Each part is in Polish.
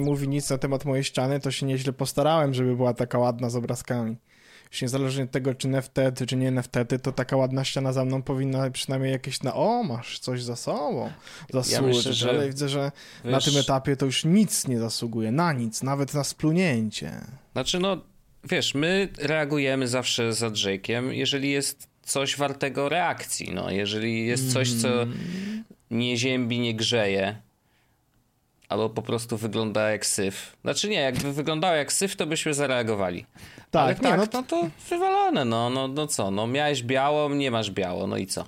mówi nic na temat mojej ściany, to się nieźle postarałem, żeby była taka ładna z obrazkami. Już niezależnie od tego, czy neftety, czy nie neftety, to taka ładna ściana za mną powinna przynajmniej jakieś na o, masz coś za sobą zasłużyć, ja myślę, ale widzę, że wiesz, na tym etapie to już nic nie zasługuje, na nic, nawet na splunięcie. Znaczy no, wiesz, my reagujemy zawsze za Jake'iem, jeżeli jest coś wartego reakcji, no, jeżeli jest coś, co mm. nie ziębi, nie grzeje, albo po prostu wygląda jak syf. Znaczy nie, jakby wyglądało jak syf, to byśmy zareagowali. Tak, Ale tak, nie, no, to... no to wywalone, no, no, no co, no miałeś biało, nie masz biało, no i co?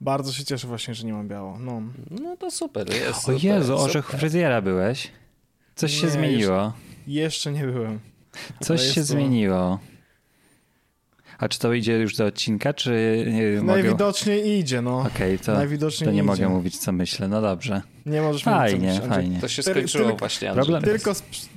Bardzo się cieszę właśnie, że nie mam biało, no. No to super, jest O super, Jezu, super. orzech fryzjera byłeś? Coś nie, się zmieniło. Jeszcze, jeszcze nie byłem. Coś się to... zmieniło. A czy to idzie już do odcinka, czy nie Najwidoczniej mogę... idzie, no. Okej, okay, to, to nie idzie. mogę mówić, co myślę. No dobrze. Nie możesz fajnie, mówić, Fajnie, To się skończyło tylko, właśnie, Problem, tylko,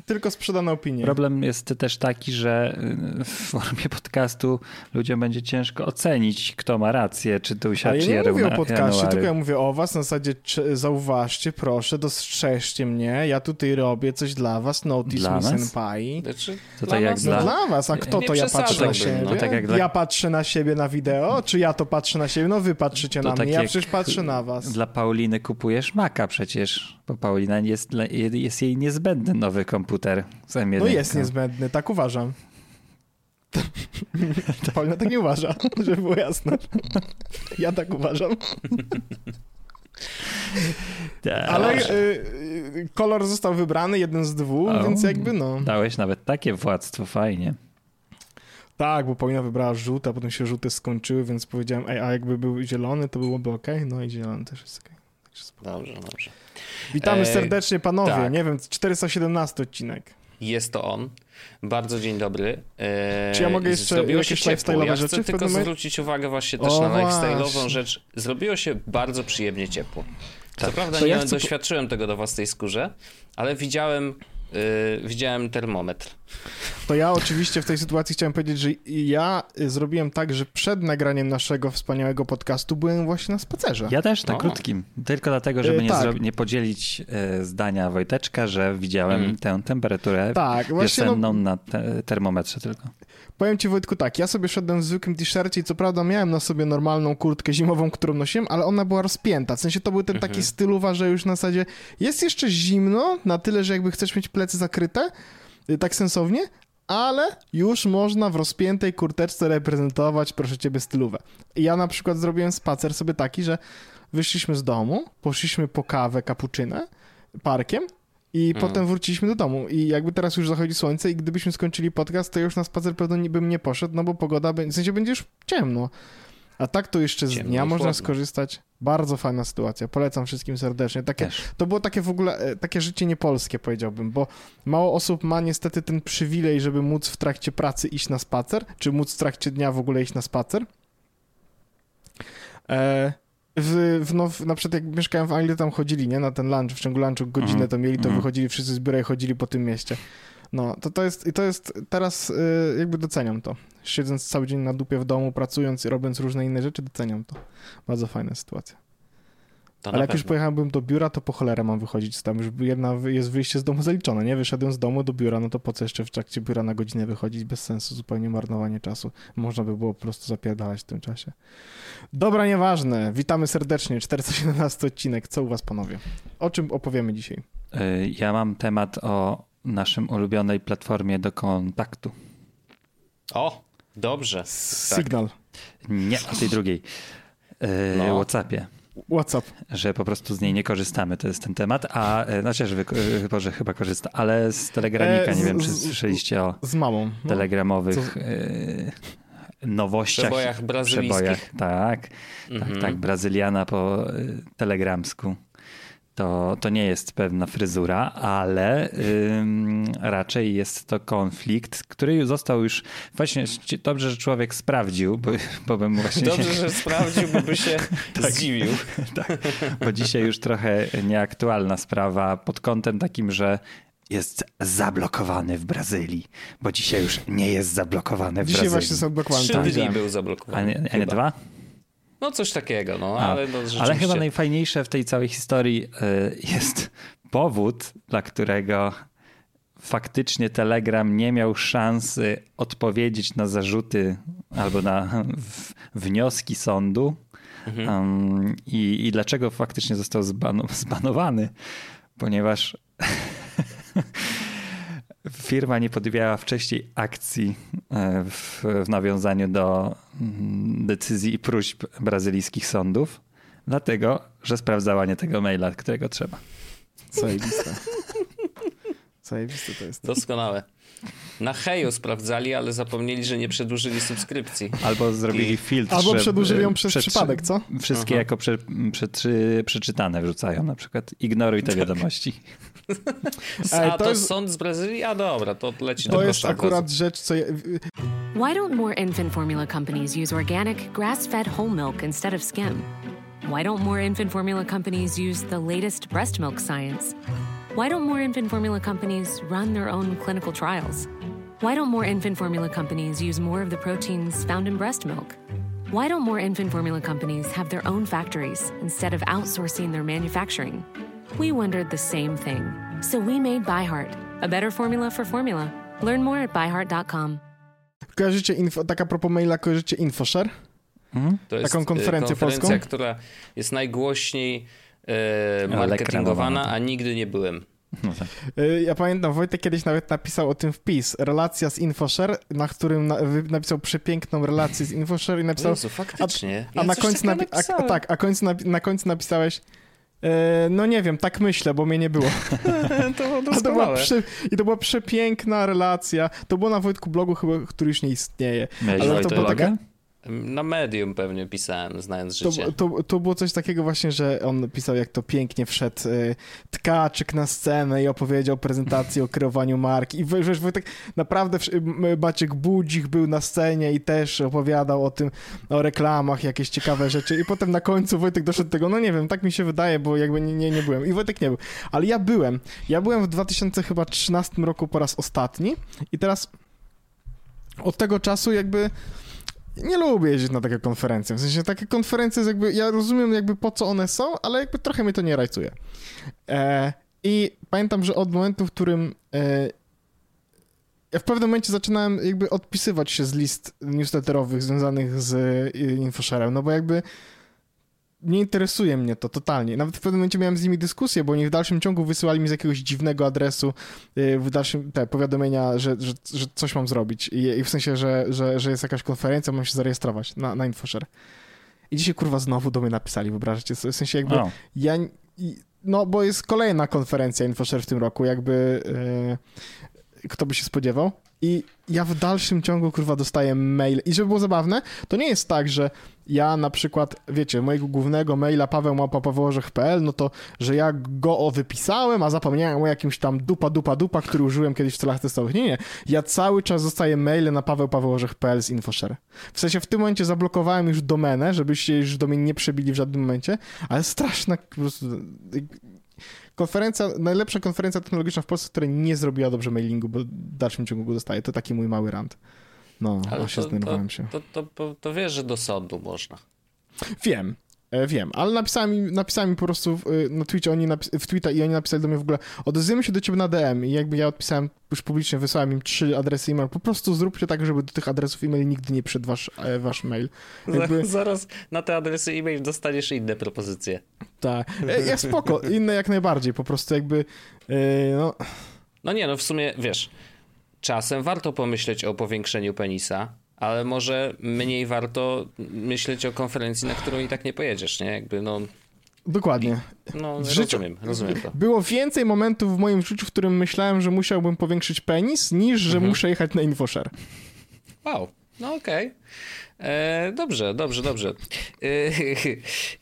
tylko sprzedane opinie. Problem jest też taki, że y, w formie podcastu ludziom będzie ciężko ocenić, kto ma rację, czy tu się, czy ja nie mówię o podcaście, tylko ja mówię o was, na zasadzie zauważcie, proszę, dostrzeżcie mnie, ja tutaj robię coś dla was, notice dla me senpai. Znaczy, to tak jak dla... No, dla was, a kto to ja patrzę na siebie? No, tak dla... Ja patrzę na siebie na wideo, czy ja to patrzę na siebie? No wy patrzycie to na tak mnie, ja przecież patrzę na was. Dla Pauliny kupujesz Maca przecież, bo Paulina jest, jest jej niezbędny nowy komputer z M1. No jest niezbędny, tak uważam. Paulina tak nie uważa, żeby było jasne. Ja tak uważam. Ale y, y, kolor został wybrany, jeden z dwóch, o, więc jakby no. Dałeś nawet takie władztwo, fajnie. Tak, bo Paulina wybrała żółte, a potem się żółte skończyły, więc powiedziałem, ej, a jakby był zielony, to byłoby ok. No i zielony też jest ok. Dobrze, dobrze. Witamy e, serdecznie panowie. Tak. Nie wiem, 417 odcinek. Jest to on. Bardzo dzień dobry. Eee, Czy ja mogę jeszcze Zrobiło jakieś lifestyle'owe ja rzeczy? Chcę tylko zwrócić uwagę właśnie też o, na lifestyle'ową rzecz. Zrobiło się bardzo przyjemnie ciepło. Co tak. prawda to nie ja chcę... doświadczyłem tego do własnej skórze, ale widziałem Yy, widziałem termometr. To ja oczywiście w tej sytuacji chciałem powiedzieć, że ja zrobiłem tak, że przed nagraniem naszego wspaniałego podcastu byłem właśnie na spacerze. Ja też, na o. krótkim. Tylko dlatego, żeby yy, nie, tak. nie, podzielić yy, zdania Wojteczka, że widziałem mm. tę temperaturę tak, właśnie no... na te termometrze tylko. Powiem ci Wojtku tak, ja sobie szedłem w zwykłym t-shircie i co prawda miałem na sobie normalną kurtkę zimową, którą nosiłem, ale ona była rozpięta. W sensie to był ten mhm. taki styluwa, że już na zasadzie jest jeszcze zimno, na tyle, że jakby chcesz mieć plecy zakryte, y, tak sensownie, ale już można w rozpiętej kurteczce reprezentować, proszę ciebie, stylówę. Ja na przykład zrobiłem spacer sobie taki, że wyszliśmy z domu, poszliśmy po kawę, kapuczynę, parkiem i mm. potem wróciliśmy do domu i jakby teraz już zachodzi słońce i gdybyśmy skończyli podcast, to już na spacer pewno bym nie poszedł, no bo pogoda, w sensie będzie już ciemno. A tak to jeszcze z Ciemno dnia można skorzystać. Bardzo fajna sytuacja. Polecam wszystkim serdecznie. Takie, to było takie w ogóle, e, takie życie niepolskie powiedziałbym, bo mało osób ma niestety ten przywilej, żeby móc w trakcie pracy iść na spacer, czy móc w trakcie dnia w ogóle iść na spacer. E, w, w, no, na przykład jak mieszkałem w Anglii, tam chodzili, nie? Na ten lunch, w ciągu lunchu godzinę mm. to mieli, to mm. wychodzili wszyscy z biura i chodzili po tym mieście. No, to, to jest, i to jest, teraz y, jakby doceniam to. Siedząc cały dzień na dupie w domu, pracując i robiąc różne inne rzeczy, doceniam to. Bardzo fajna sytuacja. To Ale jak pewno. już pojechałbym do biura, to po cholerę mam wychodzić tam. Już jedna jest wyjście z domu zaliczone, nie? Wyszedłem z domu do biura, no to po co jeszcze w trakcie biura na godzinę wychodzić? Bez sensu, zupełnie marnowanie czasu. Można by było po prostu zapierdalać w tym czasie. Dobra, nieważne. Witamy serdecznie. 417 odcinek. Co u was, panowie? O czym opowiemy dzisiaj? Y, ja mam temat o naszym ulubionej platformie do kontaktu. O, dobrze. Signal. Tak. Nie, o tej drugiej. Yy, no. Whatsappie. WhatsApp. Że po prostu z niej nie korzystamy, to jest ten temat. A e, znaczy, że chyba, że chyba korzysta, ale z Telegramika, e, nie wiem, czy słyszeliście o z mamą. No. telegramowych Co? nowościach. Przebojach brazylijskich. Przebojach, tak, mhm. tak, tak, brazyliana po telegramsku to, to nie jest pewna fryzura, ale ym, raczej jest to konflikt, który został już właśnie dobrze, że człowiek sprawdził, bo, bo bym właśnie... Dobrze, że sprawdził, bo by się tak, zdziwił. Tak, bo dzisiaj już trochę nieaktualna sprawa pod kątem takim, że jest zablokowany w Brazylii, bo dzisiaj już nie jest zablokowany w dzisiaj Brazylii. Dzisiaj właśnie są blokowany. Trzy dni był zablokowany. A nie, a nie dwa? No coś takiego, no, ale no, rzeczywiście... Ale chyba najfajniejsze w tej całej historii y, jest powód, dla którego faktycznie Telegram nie miał szansy odpowiedzieć na zarzuty albo na wnioski sądu. Mhm. Um, i, I dlaczego faktycznie został zbano, zbanowany? Ponieważ firma nie podjęła wcześniej akcji e, w, w nawiązaniu do mm, decyzji i próśb brazylijskich sądów, dlatego, że sprawdzała nie tego maila, którego trzeba. Zajebiste. Zajebiste to jest. Doskonałe. Na Heju sprawdzali, ale zapomnieli, że nie przedłużyli subskrypcji. Albo zrobili I... filtr. Albo przedłużyli ją przez przypadek, co? Wszystkie Aha. jako prze, prze, przeczytane wrzucają na przykład. Ignoruj te wiadomości. A to, to jest... sąd z Brazylii? A dobra, to leci To jest akurat rzecz, co... Why don't more infant formula companies use organic, grass-fed whole milk instead of skim? Why don't more infant formula companies use the latest breast milk science? Why don't more infant formula companies run their own clinical trials? Why don't more infant formula companies use more of the proteins found in breast milk? Why don't more infant formula companies have their own factories instead of outsourcing their manufacturing? We wondered the same thing. So we made ByHeart, a better formula for formula. Learn more at byheart.com. Kojarzycie info, taka propos maila, kojarzycie InfoShare? Mhm. To jest Taką konferencję, konferencja, polską? która jest najgłośniej marketingowana, a nigdy nie byłem. No tak. E, ja pamiętam, Wojtek kiedyś nawet napisał o tym wpis. Relacja z InfoShare, na którym na, napisał przepiękną relację z InfoShare i napisał... Jezu, faktycznie. A, a na końcu napi- a, tak, a końcu napi- na końcu napisałeś e, no nie wiem, tak myślę, bo mnie nie było. to było to była prze, I to była przepiękna relacja. To było na Wojtku blogu chyba, który już nie istnieje. Miałeś Ale to była taka, na medium pewnie pisałem, znając życie. To, to, to, było coś takiego właśnie, że on pisał, jak to pięknie wszedł y, tkaczyk na scenę i opowiedział prezentację o kreowaniu marki. I wiesz, Wojtek, naprawdę Maciek Budzik był na scenie i też opowiadał o tym, o reklamach, jakieś ciekawe rzeczy. I potem na końcu Wojtek doszedł do tego, no nie wiem, tak mi się wydaje, bo jakby nie, nie, nie byłem. I Wojtek nie był. Ale ja byłem. Ja byłem w 2013 roku po raz ostatni i teraz od tego czasu jakby nie lubię jeździć na takie konferencje. W sensie takie konferencje, jakby, ja rozumiem jakby po co one są, ale jakby trochę mnie to nie rajcuje. E, I pamiętam, że od momentu, w którym e, ja w pewnym momencie zaczynałem jakby odpisywać się z list newsletterowych związanych z e, InfoSharem, no bo jakby nie interesuje mnie to totalnie. Nawet w pewnym momencie miałem z nimi dyskusję, bo oni w dalszym ciągu wysyłali mi z jakiegoś dziwnego adresu y, w dalszym, te powiadomienia, że, że, że coś mam zrobić I, i, w sensie, że, że, że jest jakaś konferencja, mam się zarejestrować na, na InfoShare. I dzisiaj kurwa znowu do mnie napisali, wyobrażacie? W sensie jakby oh. ja... No, bo jest kolejna konferencja InfoShare w tym roku, jakby... Kto by się spodziewał? I ja w dalszym ciągu, kurwa, dostaję mail. I żeby było zabawne, to nie jest tak, że ja na przykład, wiecie, mojego głównego maila pawełmapa.pl, no to, że ja go wypisałem, a zapomniałem o jakimś tam dupa, dupa, dupa, który użyłem kiedyś w celach testowych. Nie, nie. Ja cały czas dostaję maile na pawełpawełorzech.pl z InfoShare. W sensie w tym momencie zablokowałem już domenę, żebyście już do mnie nie przebili w żadnym momencie, ale straszna po prostu konferencja, najlepsza konferencja technologiczna w Polsce, która nie zrobiła dobrze mailingu, bo w dalszym ciągu go dostaje. To taki mój mały rant. No, Ale się zdenerwowałem się. To, to, to, to wiesz, że do sądu można. Wiem, wiem, ale napisałem mi, napisałem po prostu e, na Twitchu, oni w Twitter i oni napisali do mnie w ogóle, odezwiemy się do ciebie na DM i jakby ja odpisałem już publicznie, wysłałem im trzy adresy e-mail, po prostu zróbcie tak, żeby do tych adresów e-mail nigdy nie przyszedł wasz, e, wasz mail. Jakby... Zaraz na te adresy e-mail dostaniesz inne propozycje. Tak, ja spoko, inne jak najbardziej, po prostu jakby, no... No nie, no w sumie, wiesz, czasem warto pomyśleć o powiększeniu penisa, ale może mniej warto myśleć o konferencji, na którą i tak nie pojedziesz, nie? Jakby no... Dokładnie. No, w życiu, rozumiem, rozumiem to. Było więcej momentów w moim życiu, w którym myślałem, że musiałbym powiększyć penis, niż że mhm. muszę jechać na InfoShare. Wow, no okej. Okay. E, dobrze, dobrze, dobrze. E,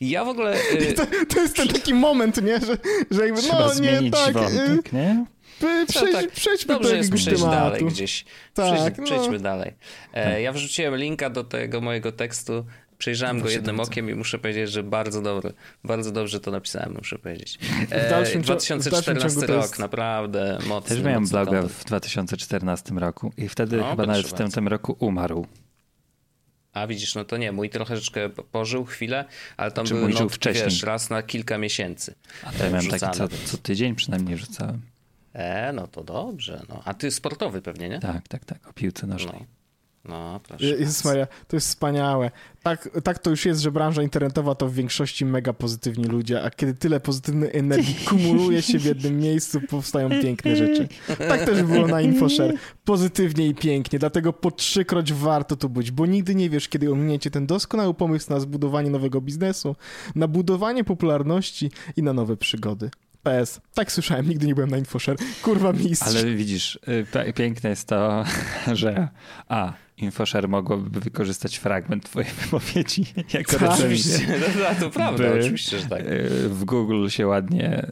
ja w ogóle... E... To, to, jest ten taki moment, nie? Że, że jakby, no nie, tak... Wątek, nie? Przejdź, no tak, przejdźmy dobrze do jest przejść dalej gdzieś. Tak, przejdźmy no. dalej. E, ja wrzuciłem linka do tego mojego tekstu. Przejrzałem go jednym okiem i muszę powiedzieć, że bardzo dobry. Bardzo dobrze to napisałem, muszę powiedzieć. E, 2014 rok, jest... naprawdę mocny. Też miałem bloga w 2014 roku i wtedy no, chyba nawet w tym, tym roku umarł. A widzisz, no to nie, mój troszeczkę pożył chwilę, ale tam Czy były not, wcześniej? Wiesz, raz na kilka miesięcy. A to ja miałem taki co, co tydzień przynajmniej rzucałem. E, no to dobrze. No. A ty sportowy pewnie, nie? Tak, tak, tak, o piłce nożnej. No. No, proszę. Jezus Maria, to jest wspaniałe. Tak, tak to już jest, że branża internetowa to w większości mega pozytywni ludzie, a kiedy tyle pozytywnej energii kumuluje się w jednym miejscu, powstają piękne rzeczy. Tak też było na InfoShare. Pozytywnie i pięknie, dlatego po trzykroć warto tu być, bo nigdy nie wiesz, kiedy ominiecie ten doskonały pomysł na zbudowanie nowego biznesu, na budowanie popularności i na nowe przygody. PS. Tak słyszałem, nigdy nie byłem na InfoShare. Kurwa mistrz. Ale widzisz, y, piękne jest to, że a, InfoShare mogłoby wykorzystać fragment twojej wypowiedzi jako tak, Oczywiście, no, to prawda, by oczywiście, że tak. Y, w Google się ładnie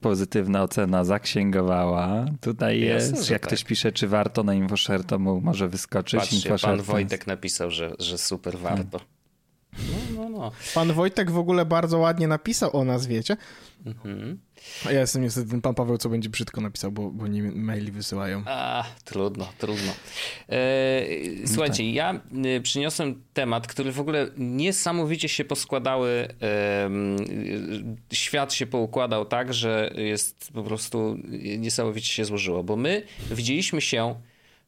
pozytywna ocena zaksięgowała. Tutaj jest, Jasne, jak tak. ktoś pisze, czy warto na InfoShare, to mu może wyskoczyć. Patrzcie, InfoShare pan Wojtek napisał, że, że super warto. No, no, no. Pan Wojtek w ogóle bardzo ładnie napisał o nas, wiecie? Mhm. A ja jestem niestety ten pan Paweł, co będzie brzydko napisał, bo, bo nie maili wysyłają. A, trudno, trudno. E, słuchajcie, no tak. ja y, przyniosłem temat, który w ogóle niesamowicie się poskładały. E, świat się poukładał tak, że jest po prostu niesamowicie się złożyło, bo my widzieliśmy się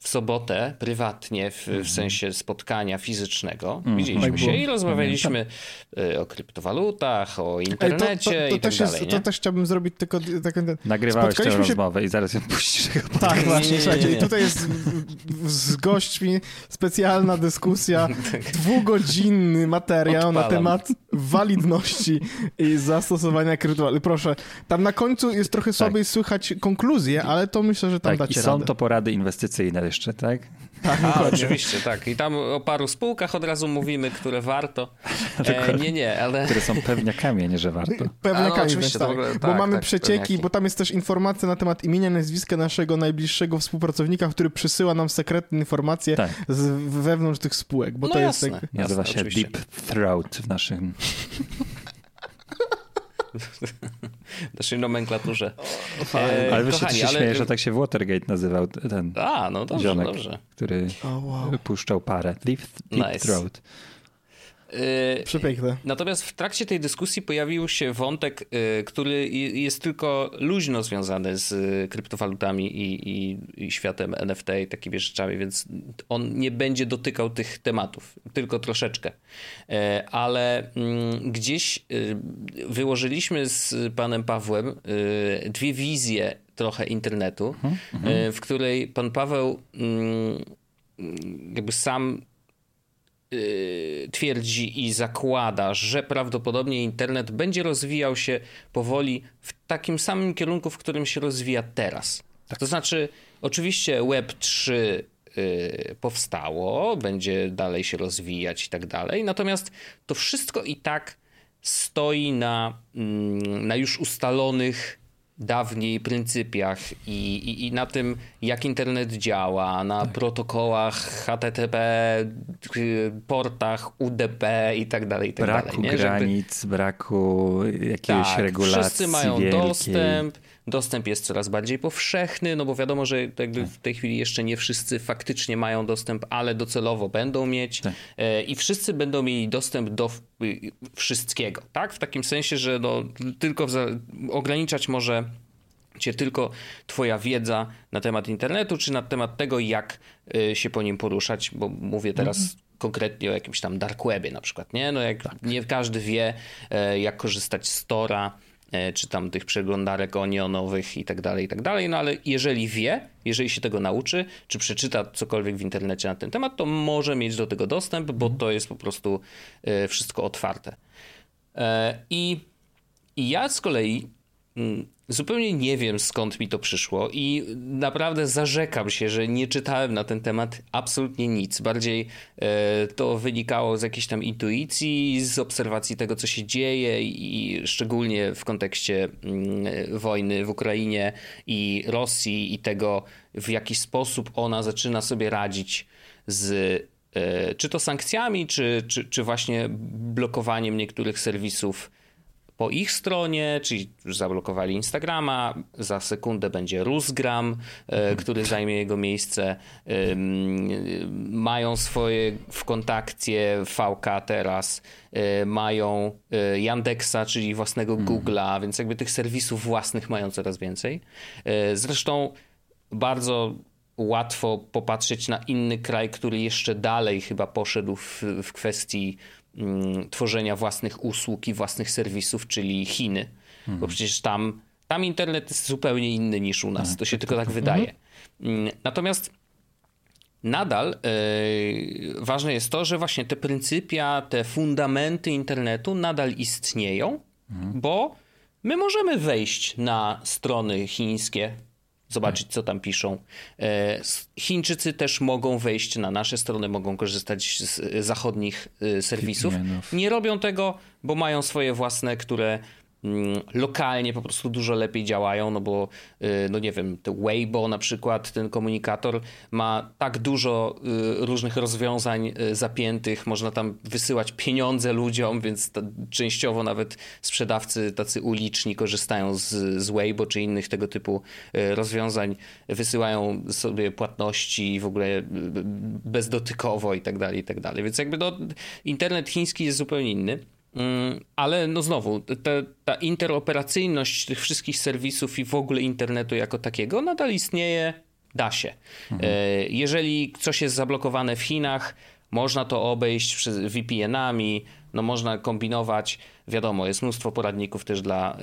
w sobotę prywatnie, w, w mhm. sensie spotkania fizycznego. Mm. Widzieliśmy tak się i rozmawialiśmy Pamiętam. o kryptowalutach, o internecie Ej, to, to, to, i tak dalej. Jest, to też chciałbym zrobić tylko taką... Nagrywałeś tę się... rozmowę i zaraz ją puścisz. Tak, właśnie, słuchajcie. I tutaj jest z gośćmi specjalna dyskusja, tak. dwugodzinny materiał Odpalam. na temat walidności i zastosowania kryptowalut. Proszę, tam na końcu jest trochę słabiej tak. słychać konkluzję, ale to myślę, że tam tak, dacie i są radę. to porady inwestycyjne jeszcze, tak? Tak, A, oczywiście, tak. I tam o paru spółkach od razu mówimy, które warto. E, nie, nie, ale... Które są pewniakami, a nie, że warto. Pewniakami, no, oczywiście, tak. Ogóle, tak, Bo mamy tak, przecieki, pewniaki. bo tam jest też informacja na temat imienia, nazwiska naszego najbliższego współpracownika, który przysyła nam sekretne informacje tak. z wewnątrz tych spółek, bo no to jasne, jest... Tak... Nazywa się oczywiście. Deep Throat w naszym... w naszej nomenklaturze. E, ale wiesz, kochani, się ale... śmieję, że tak się Watergate nazywał ten A, no dobrze, zionek, dobrze. który oh, wow. puszczał parę. Deep, deep nice. Throat. Yy, Przepiękne. Natomiast w trakcie tej dyskusji pojawił się wątek, yy, który jest tylko luźno związany z kryptowalutami i, i, i światem NFT i takimi rzeczami, więc on nie będzie dotykał tych tematów, tylko troszeczkę. Ale mm, gdzieś wyłożyliśmy z panem Pawłem dwie wizje trochę internetu, mhm, mhm. w której pan Paweł mm, jakby sam Y, twierdzi i zakłada, że prawdopodobnie internet będzie rozwijał się powoli w takim samym kierunku, w którym się rozwija teraz. Tak. To znaczy, oczywiście Web 3 y, powstało, będzie dalej się rozwijać i tak dalej, natomiast to wszystko i tak stoi na, mm, na już ustalonych dawniej pryncypiach i, i, i, na tym, jak internet działa, na tak. protokołach HTTP, portach UDP i tak dalej, i tak braku dalej. Granic, Żeby... braku jakiejś tak, regulacji wszyscy mają wielkiej. dostęp, dostęp jest coraz bardziej powszechny, no bo wiadomo, że jakby w tej chwili jeszcze nie wszyscy faktycznie mają dostęp, ale docelowo będą mieć tak. E, i wszyscy będą mieli dostęp do wszystkiego, tak? W takim sensie, że no, tylko ograniczać może cię tylko twoja wiedza na temat internetu, czy na temat tego, jak e, się po nim poruszać, bo mówię teraz mhm. konkretnie o jakimś tam dark webie na przykład, nie? No jak tak. nie każdy wie, e, jak korzystać z Tora, czy tam tych przeglądarek onionowych i tak dalej, i tak dalej. No ale jeżeli wie, jeżeli się tego nauczy, czy przeczyta cokolwiek w internecie na ten temat, to może mieć do tego dostęp, bo to jest po prostu e, wszystko otwarte. E, I, i ja z kolei Zupełnie nie wiem skąd mi to przyszło i naprawdę zarzekam się, że nie czytałem na ten temat absolutnie nic. Bardziej e, to wynikało z jakiejś tam intuicji, z obserwacji tego, co się dzieje i szczególnie w kontekście mm, wojny w Ukrainie i Rosji i tego, w jaki sposób ona zaczyna sobie radzić z e, czy to sankcjami, czy, czy, czy właśnie blokowaniem niektórych serwisów po ich stronie, czyli już zablokowali Instagrama, za sekundę będzie Rusgram, mhm. który zajmie jego miejsce. Mają swoje w kontakcie VK teraz, e, mają e, Yandexa, czyli własnego mhm. Google'a, więc jakby tych serwisów własnych mają coraz więcej. Zresztą bardzo łatwo popatrzeć na inny kraj, który jeszcze dalej chyba poszedł w, w kwestii mm, tworzenia własnych usług i własnych serwisów, czyli Chiny. Mhm. Bo przecież tam, tam internet jest zupełnie inny niż u nas. Tak, to się tak, tylko tak, tak wydaje. Mhm. Natomiast nadal yy, ważne jest to, że właśnie te pryncypia, te fundamenty internetu nadal istnieją, mhm. bo my możemy wejść na strony chińskie, zobaczyć, co tam piszą. E, Chińczycy też mogą wejść na nasze strony, mogą korzystać z zachodnich e, serwisów. Nie robią tego, bo mają swoje własne, które lokalnie po prostu dużo lepiej działają, no bo y, no nie wiem, Weibo na przykład, ten komunikator ma tak dużo y, różnych rozwiązań y, zapiętych, można tam wysyłać pieniądze ludziom, więc częściowo nawet sprzedawcy tacy uliczni korzystają z, z Weibo czy innych tego typu rozwiązań, wysyłają sobie płatności w ogóle bezdotykowo i tak dalej, i tak dalej. Więc jakby no, internet chiński jest zupełnie inny. Mm, ale no znowu, te, ta interoperacyjność tych wszystkich serwisów i w ogóle internetu jako takiego nadal istnieje, da się. Mhm. E, jeżeli coś jest zablokowane w Chinach, można to obejść przez VPN-ami, no można kombinować. Wiadomo, jest mnóstwo poradników też dla,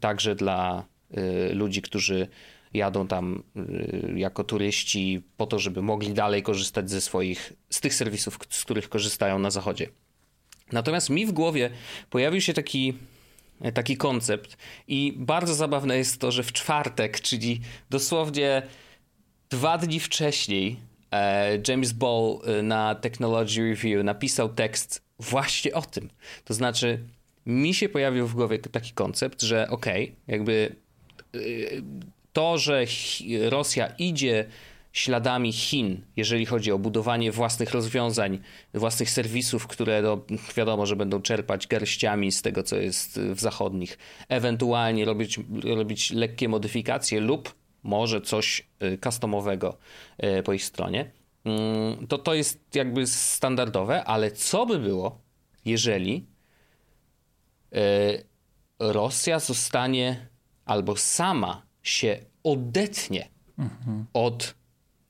także dla e, ludzi, którzy jadą tam e, jako turyści po to, żeby mogli dalej korzystać ze swoich, z tych serwisów, z których korzystają na zachodzie. Natomiast mi w głowie pojawił się taki, taki koncept i bardzo zabawne jest to, że w czwartek, czyli dosłownie dwa dni wcześniej, e, James Ball e, na Technology Review napisał tekst właśnie o tym. To znaczy, mi się pojawił w głowie taki koncept, że okej, okay, jakby e, to, że Rosja idzie śladami Chin, jeżeli chodzi o budowanie własnych rozwiązań, własnych serwisów, które no, wiadomo, że będą czerpać garściami z tego, co jest w zachodnich, ewentualnie robić, robić lekkie modyfikacje lub może coś y, customowego y, po ich stronie, mm, to to jest jakby standardowe, ale co by było, jeżeli y, Rosja zostanie albo sama się odetnie mhm. od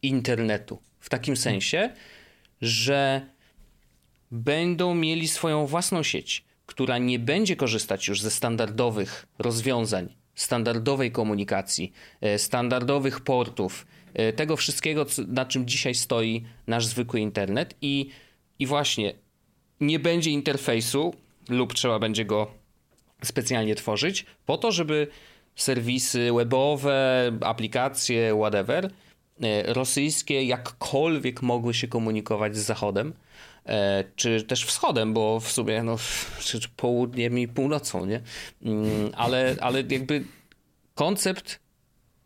internetu. W takim sensie, że będą mieli swoją własną sieć, która nie będzie korzystać już ze standardowych rozwiązań, standardowej komunikacji, e, standardowych portów, e, tego wszystkiego, na czym dzisiaj stoi nasz zwykły internet i, i właśnie nie będzie interfejsu lub trzeba będzie go specjalnie tworzyć po to, żeby serwisy webowe, aplikacje, whatever, rosyjskie jakkolwiek mogły się komunikować z Zachodem, e, czy też wschodem, bo w sumie no, czy południem i północą, nie? Mm, ale, ale jakby koncept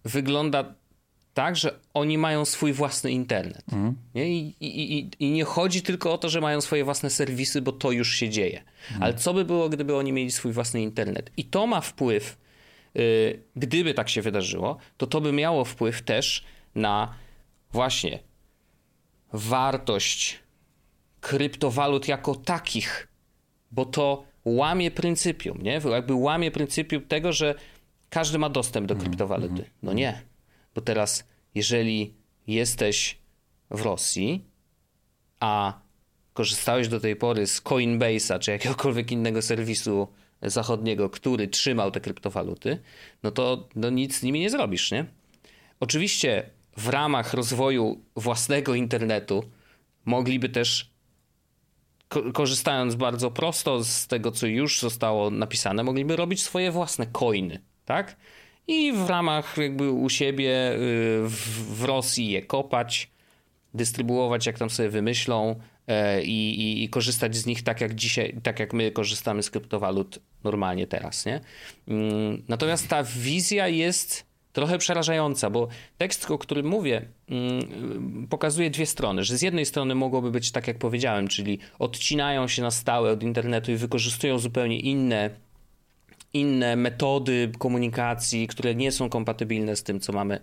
wygląda tak, że oni mają swój własny internet. Mhm. Nie? I, i, I, nie chodzi tylko o to, że mają swoje własne serwisy, bo to już się dzieje. Mhm. Ale co by było, gdyby oni mieli swój własny internet? I to ma wpływ, yy, gdyby tak się wydarzyło, to to by miało wpływ też na właśnie wartość kryptowalut jako takich, bo to łamie pryncypium, nie? Jakby łamie pryncypium tego, że każdy ma dostęp do mhm, kryptowaluty. Mhm. No nie, bo teraz jeżeli jesteś w Rosji, a korzystałeś do tej pory z Coinbase'a czy jakiegokolwiek innego serwisu zachodniego, który trzymał te kryptowaluty, no to no nic z nimi nie zrobisz, nie? Oczywiście w ramach rozwoju własnego internetu mogliby też, korzystając bardzo prosto z tego, co już zostało napisane, mogliby robić swoje własne coiny, tak? I w ramach jakby u siebie y, w, Rosji je kopać, dystrybuować jak tam sobie wymyślą e, i, i, i, korzystać z nich tak jak dzisiaj, tak jak my korzystamy z kryptowalut normalnie teraz, nie? Mm, natomiast ta wizja jest trochę przerażająca, bo tekst, o którym mówię, mm, pokazuje dwie strony. Że z jednej strony mogłoby być tak, jak powiedziałem, czyli odcinają się na stałe od internetu i wykorzystują zupełnie inne inne metody komunikacji, które nie są kompatybilne z tym, co mamy e,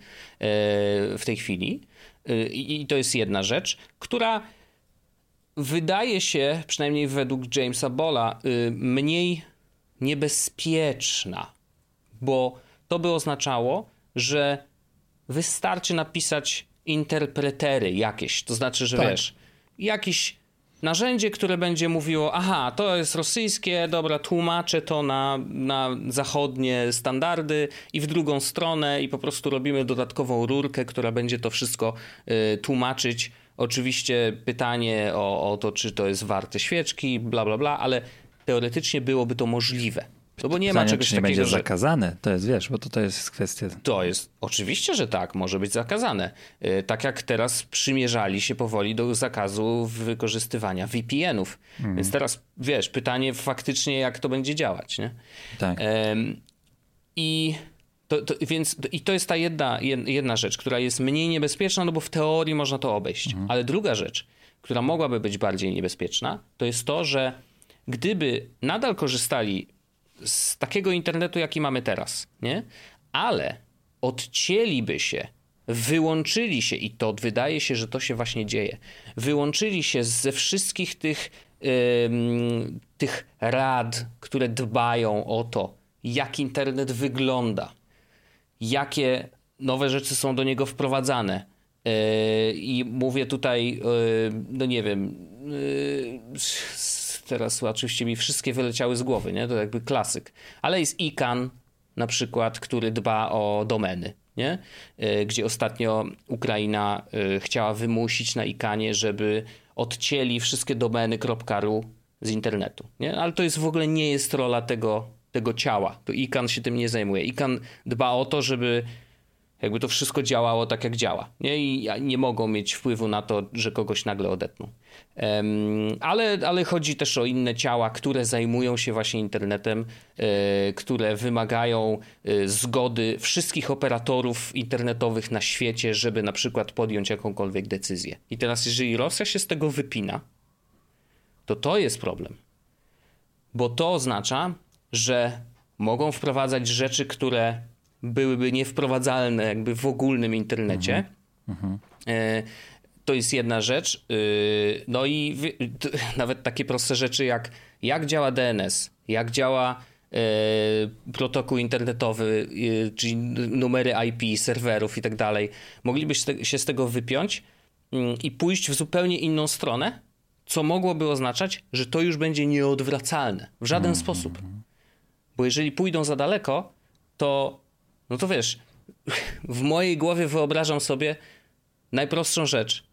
w tej chwili. E, I to jest jedna rzecz, która wydaje się, przynajmniej według Jamesa Bola, e, mniej niebezpieczna, bo to by oznaczało, że wystarczy napisać interpretery jakieś, to znaczy, że tak. wiesz, jakiś narzędzie, które będzie mówiło, aha, to jest rosyjskie, dobra, tłumaczę to na, na zachodnie standardy i w drugą stronę i po prostu robimy dodatkową rurkę, która będzie to wszystko y, tłumaczyć. Oczywiście pytanie o, o to, czy to jest warte świeczki, bla, bla, bla, ale teoretycznie byłoby to możliwe. No bo nie Pytanie, ma czegoś czy nie takiego, będzie że... zakazane. To jest, wiesz, bo to, to jest kwestia... To jest, oczywiście, że tak, może być zakazane. Y, tak jak teraz przymierzali się powoli do zakazu wykorzystywania VPN-ów. Mm. Więc teraz, wiesz, pytanie faktycznie, jak to będzie działać, nie? Tak. I... To, to, więc i to jest ta jedna, jedna rzecz, która jest mniej niebezpieczna, no bo w teorii można to obejść. Mhm. Ale druga rzecz, która mogłaby być bardziej niebezpieczna, to jest to, że gdyby nadal korzystali z takiego internetu, jaki mamy teraz, nie? Ale odcięliby się, wyłączyli się i to wydaje się, że to się właśnie dzieje. Wyłączyli się ze wszystkich tych, yy, tych rad, które dbają o to, jak internet wygląda, jakie nowe rzeczy są do niego wprowadzane. Yy, I mówię tutaj, yy, no nie wiem, yy, teraz oczywiście mi wszystkie wyleciały z głowy, nie? To jakby klasyk. Ale jest ICANN na przykład, który dba o domeny, nie? E, gdzie ostatnio Ukraina e, chciała wymusić na ICANnie, żeby odcięli wszystkie domeny .ru z internetu, nie? Ale to jest w ogóle nie jest rola tego, tego ciała. To ICANN się tym nie zajmuje. ICANN dba o to, żeby jakby to wszystko działało tak, jak działa. Nie? I nie mogą mieć wpływu na to, że kogoś nagle odetną. Um, ale, ale chodzi też o inne ciała, które zajmują się właśnie internetem, e, które wymagają e, zgody wszystkich operatorów internetowych na świecie, żeby na przykład podjąć jakąkolwiek decyzję. I teraz, jeżeli Rosja się z tego wypina, to to jest problem. Bo to oznacza, że mogą wprowadzać rzeczy, które byłyby niewprowadzalne jakby w ogólnym internecie. Mhm. Mhm. To jest jedna rzecz. E, no i nawet takie proste rzeczy jak jak działa DNS, jak działa protokół internetowy, czyli numery IP, serwerów i tak dalej. Moglibyście się z tego wypiąć mm, i pójść w zupełnie inną stronę, co mogłoby oznaczać, że to już będzie nieodwracalne w żaden mm -hmm. sposób. Bo jeżeli pójdą za daleko, to no to wiesz, w mojej głowie wyobrażam sobie najprostszą rzecz.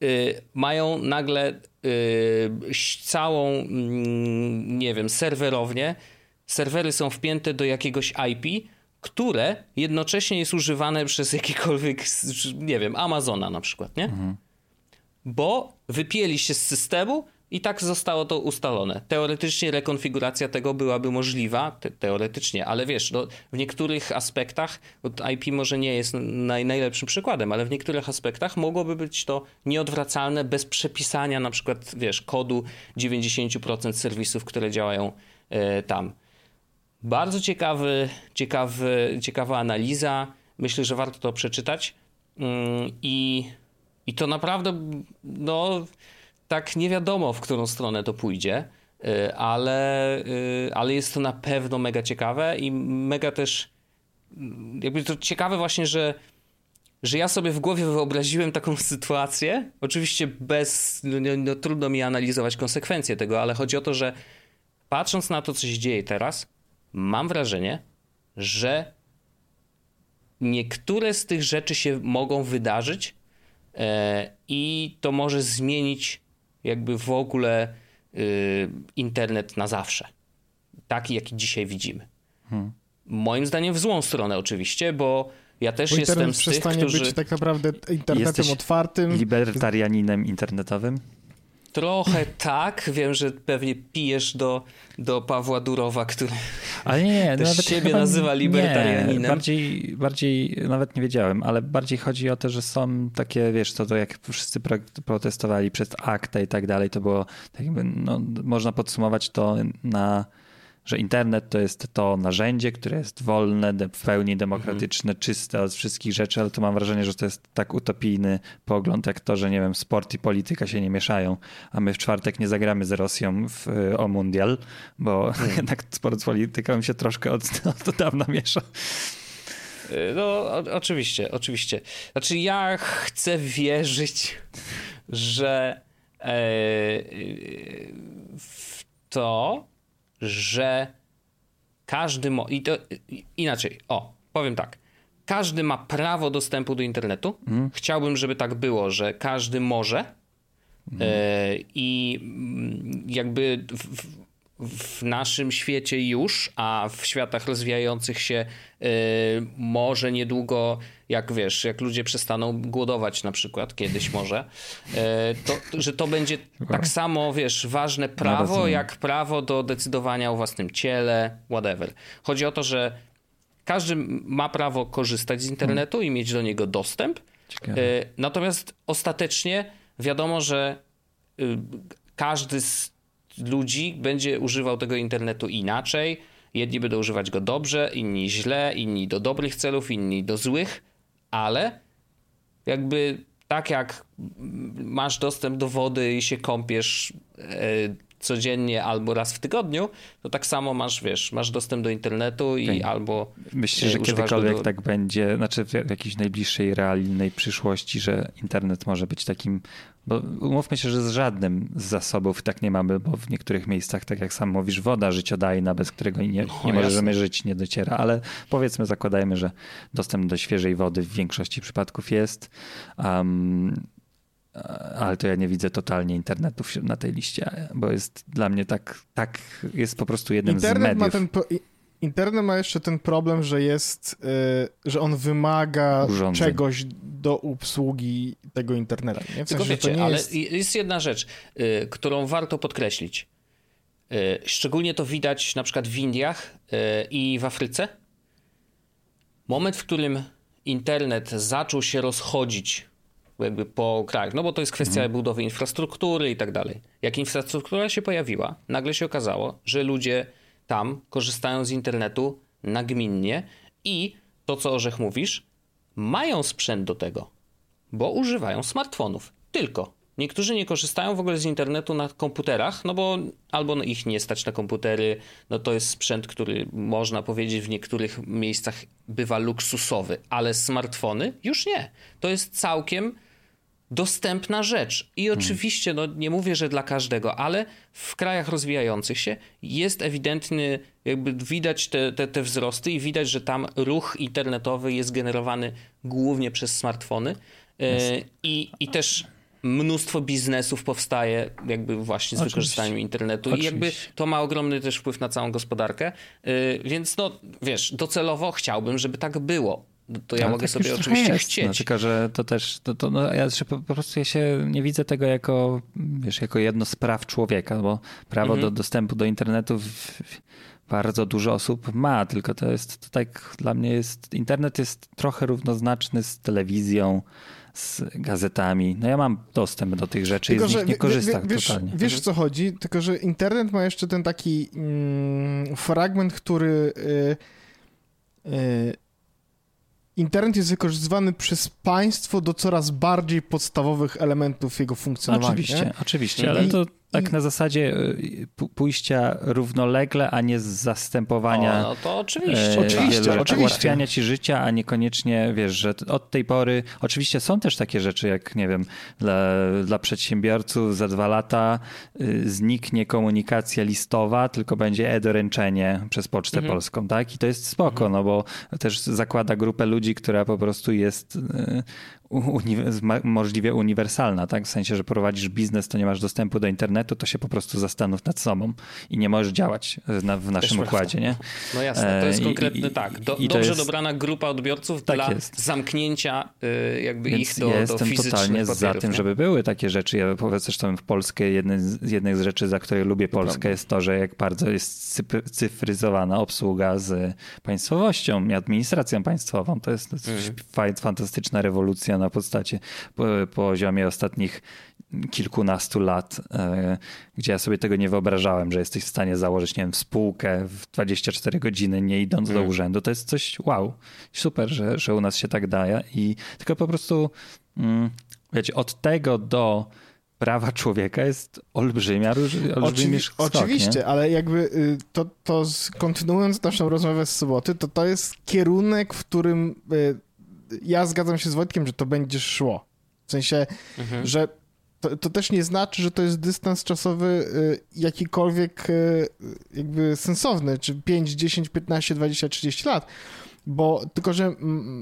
Yy, mają nagle yy, całą, yy, nie wiem, serwerownię. Serwery są wpięte do jakiegoś IP, które jednocześnie jest używane przez jakikolwiek, nie wiem, Amazona na przykład, nie? Mhm. Bo wypięli się z systemu i tak zostało to ustalone. Teoretycznie rekonfiguracja tego byłaby możliwa, te, teoretycznie, ale wiesz, no, w niektórych aspektach, IP może nie jest naj, najlepszym przykładem, ale w niektórych aspektach mogłoby być to nieodwracalne bez przepisania na przykład, wiesz, kodu 90% serwisów, które działają e, tam. Bardzo ciekawy, ciekawy, ciekawa analiza. Myślę, że warto to przeczytać. Mm, I, i to naprawdę, no tak nie wiadomo, w którą stronę to pójdzie, y, ale, y, ale jest to na pewno mega ciekawe i mega też mm, jakby to ciekawe właśnie, że że ja sobie w głowie wyobraziłem taką sytuację, oczywiście bez, no, no, no, trudno mi analizować konsekwencje tego, ale chodzi o to, że patrząc na to, co się dzieje teraz, mam wrażenie, że niektóre z tych rzeczy się mogą wydarzyć e, i to może zmienić jakby w ogóle y, internet na zawsze. Taki, jaki dzisiaj widzimy. Hmm. Moim zdaniem w złą stronę oczywiście, bo ja też bo jestem z tych, którzy... być tak naprawdę internetem Jesteś otwartym. libertarianinem internetowym? Trochę tak. Wiem, że pewnie pijesz do, do Pawła Durowa, który ale nie, nie, też nawet siebie nazywa libertarianinem. Nie, bardziej, bardziej, nawet nie wiedziałem, ale bardziej chodzi o to, że są takie, wiesz, to, to jak wszyscy protestowali przez akta i tak dalej, to było tak jakby, no, można podsumować to na że internet to jest to narzędzie, które jest wolne, w pełni demokratyczne, mhm. czyste od wszystkich rzeczy, ale to mam wrażenie, że to jest tak utopijny pogląd, jak to, że nie wiem, sport i polityka się nie mieszają, a my w czwartek nie zagramy z Rosją w, o mundial, bo hmm. jednak sport z polityką się troszkę od, od dawna miesza. No, o, oczywiście, oczywiście. Znaczy, ja chcę wierzyć, że e, w to, że każdy mo- i to inaczej, o, powiem tak. Każdy ma prawo dostępu do internetu. Mm. Chciałbym, żeby tak było, że każdy może. Mm. E, I mm, jakby w, w naszym świecie już, a w światach rozwijających się yy, może niedługo, jak wiesz, jak ludzie przestaną głodować na przykład, kiedyś może, yy, to, że to będzie tak samo, wiesz, ważne prawo, jak prawo do decydowania o własnym ciele, whatever. Chodzi o to, że każdy ma prawo korzystać z internetu i mieć do niego dostęp, yy, natomiast ostatecznie wiadomo, że y, każdy z ludzi będzie używał tego internetu inaczej. Jedni będą używać go dobrze, inni źle, inni do dobrych celów, inni do złych, ale jakby tak jak masz dostęp do wody i się kąpiesz e, codziennie albo raz w tygodniu, to tak samo masz, wiesz, masz dostęp do internetu i okay. albo Myślę, że kiedykolwiek do... tak będzie, znaczy w jakiejś najbliższej, realnej przyszłości, że internet może być takim bo umówmy się, że z żadnym z zasobów tak nie mamy, bo w niektórych miejscach, tak jak sam mówisz, woda życiodajna, bez którego nie, no, nie możemy żyć, nie dociera, ale powiedzmy, zakładajmy, że dostęp do świeżej wody w większości przypadków jest. Um, ale to ja nie widzę totalnie internetu na tej liście, bo jest dla mnie tak, tak jest po prostu jednym Internet z mediów. Ma ten Internet ma jeszcze ten problem, że jest, yy, że on wymaga Urządzeń. czegoś do obsługi tego internetu. Nie? W sensie, Tylko wiecie, ale jest... jest... jedna rzecz, yy, którą warto podkreślić. Yy, szczególnie to widać na przykład w Indiach i w Afryce. Moment, w którym internet zaczął się rozchodzić jakby po krajach, no bo to jest kwestia mhm. budowy infrastruktury i tak dalej. Jak infrastruktura się pojawiła, nagle się okazało, że ludzie tam korzystają z internetu nagminnie i to, co Orzech mówisz, mają sprzęt do tego, bo używają smartfonów. Tylko. Niektórzy nie korzystają w ogóle z internetu na komputerach, no bo albo ich nie stać na komputery, no to jest sprzęt, który można powiedzieć w niektórych miejscach bywa luksusowy, ale smartfony już nie. To jest całkiem dostępna rzecz. I hmm. oczywiście, no nie mówię, że dla każdego, ale w krajach rozwijających się jest ewidentny, jakby widać te, te, te wzrosty i widać, że tam ruch internetowy jest generowany głównie przez smartfony. E, I, I też mnóstwo biznesów powstaje jakby właśnie z Oczywiście. wykorzystaniem internetu Oczywiście. i jakby to ma ogromny też wpływ na całą gospodarkę. E, więc no, wiesz, docelowo chciałbym, żeby tak było to ja Ale mogę tak sobie oczywiście jest, chcieć. No, tylko, że to też, to, to, no, ja po, po, prostu ja się nie widzę tego jako, wiesz, jako jedno z praw człowieka, bo prawo mhm. do dostępu do internetu w, w, bardzo dużo osób ma, tylko to jest, to tak dla mnie jest, internet jest trochę równoznaczny z telewizją, z gazetami. No ja mam dostęp do tych rzeczy tylko, i z nich nie korzystam wiesz, totalnie. Wiesz o co chodzi? Tylko, że internet ma jeszcze ten taki mm, fragment, który... Yy, yy, internet jest wykorzystywany przez państwo do coraz bardziej podstawowych elementów jego funkcjonowania. Oczywiście, nie? oczywiście, ale to tak na zasadzie y, pójścia równolegle, a nie z zastępowania. O, no to oczywiście. E, oczywiście, wiele, oczywiście. Ułatwiania ci życia, a niekoniecznie, wiesz, że od tej pory, oczywiście są też takie rzeczy, jak nie wiem, dla, dla przedsiębiorców za dwa lata y, zniknie komunikacja listowa, tylko będzie e-doręczenie przez Pocztę mhm. Polską, tak? I to jest spoko, mhm. no bo też zakłada grupę ludzi, która po prostu jest y, uni możliwie uniwersalna, tak? W sensie, że prowadzisz biznes, to nie masz dostępu do internetu, to się po prostu zastanów nad sobą i nie możesz działać na, w naszym układzie, nie? No jasne, to jest e, konkretny, I, tak. Do, i dobrze jest, dobrana grupa odbiorców tak dla jest. zamknięcia y, jakby Więc ich do, ja jestem do totalnie papierów, za tym, nie? żeby były takie rzeczy. Ja powiem zresztą w Polskę, jednej z, jednej z rzeczy, za które lubię Polskę jest to, że jak bardzo jest cyfryzowana obsługa z państwowością i administracją państwową. To jest, to jest mhm. fantastyczna rewolucja na podstacie, po, poziomie ostatnich kilkunastu lat, e, gdzie ja sobie tego nie wyobrażałem, że jesteś w stanie założyć, nie wiem, spółkę w 24 godziny, nie idąc mm. do urzędu. To jest coś wow, super, że, że u nas się tak daje i tylko po prostu mm, wiecie, od tego do prawa człowieka jest olbrzymia, olbrzymi Oczywi Oczywiście, nie? ale jakby y, to, to kontynuując naszą rozmowę z soboty, to to jest kierunek, w którym y, ja zgadzam się z Wojtkiem, że to będzie szło. W sensie, mhm. że to, to, też nie znaczy, że to jest dystans czasowy y, jakikolwiek jakby sensowny, czy 5, 10, 15, 20, 30 lat bo tylko, że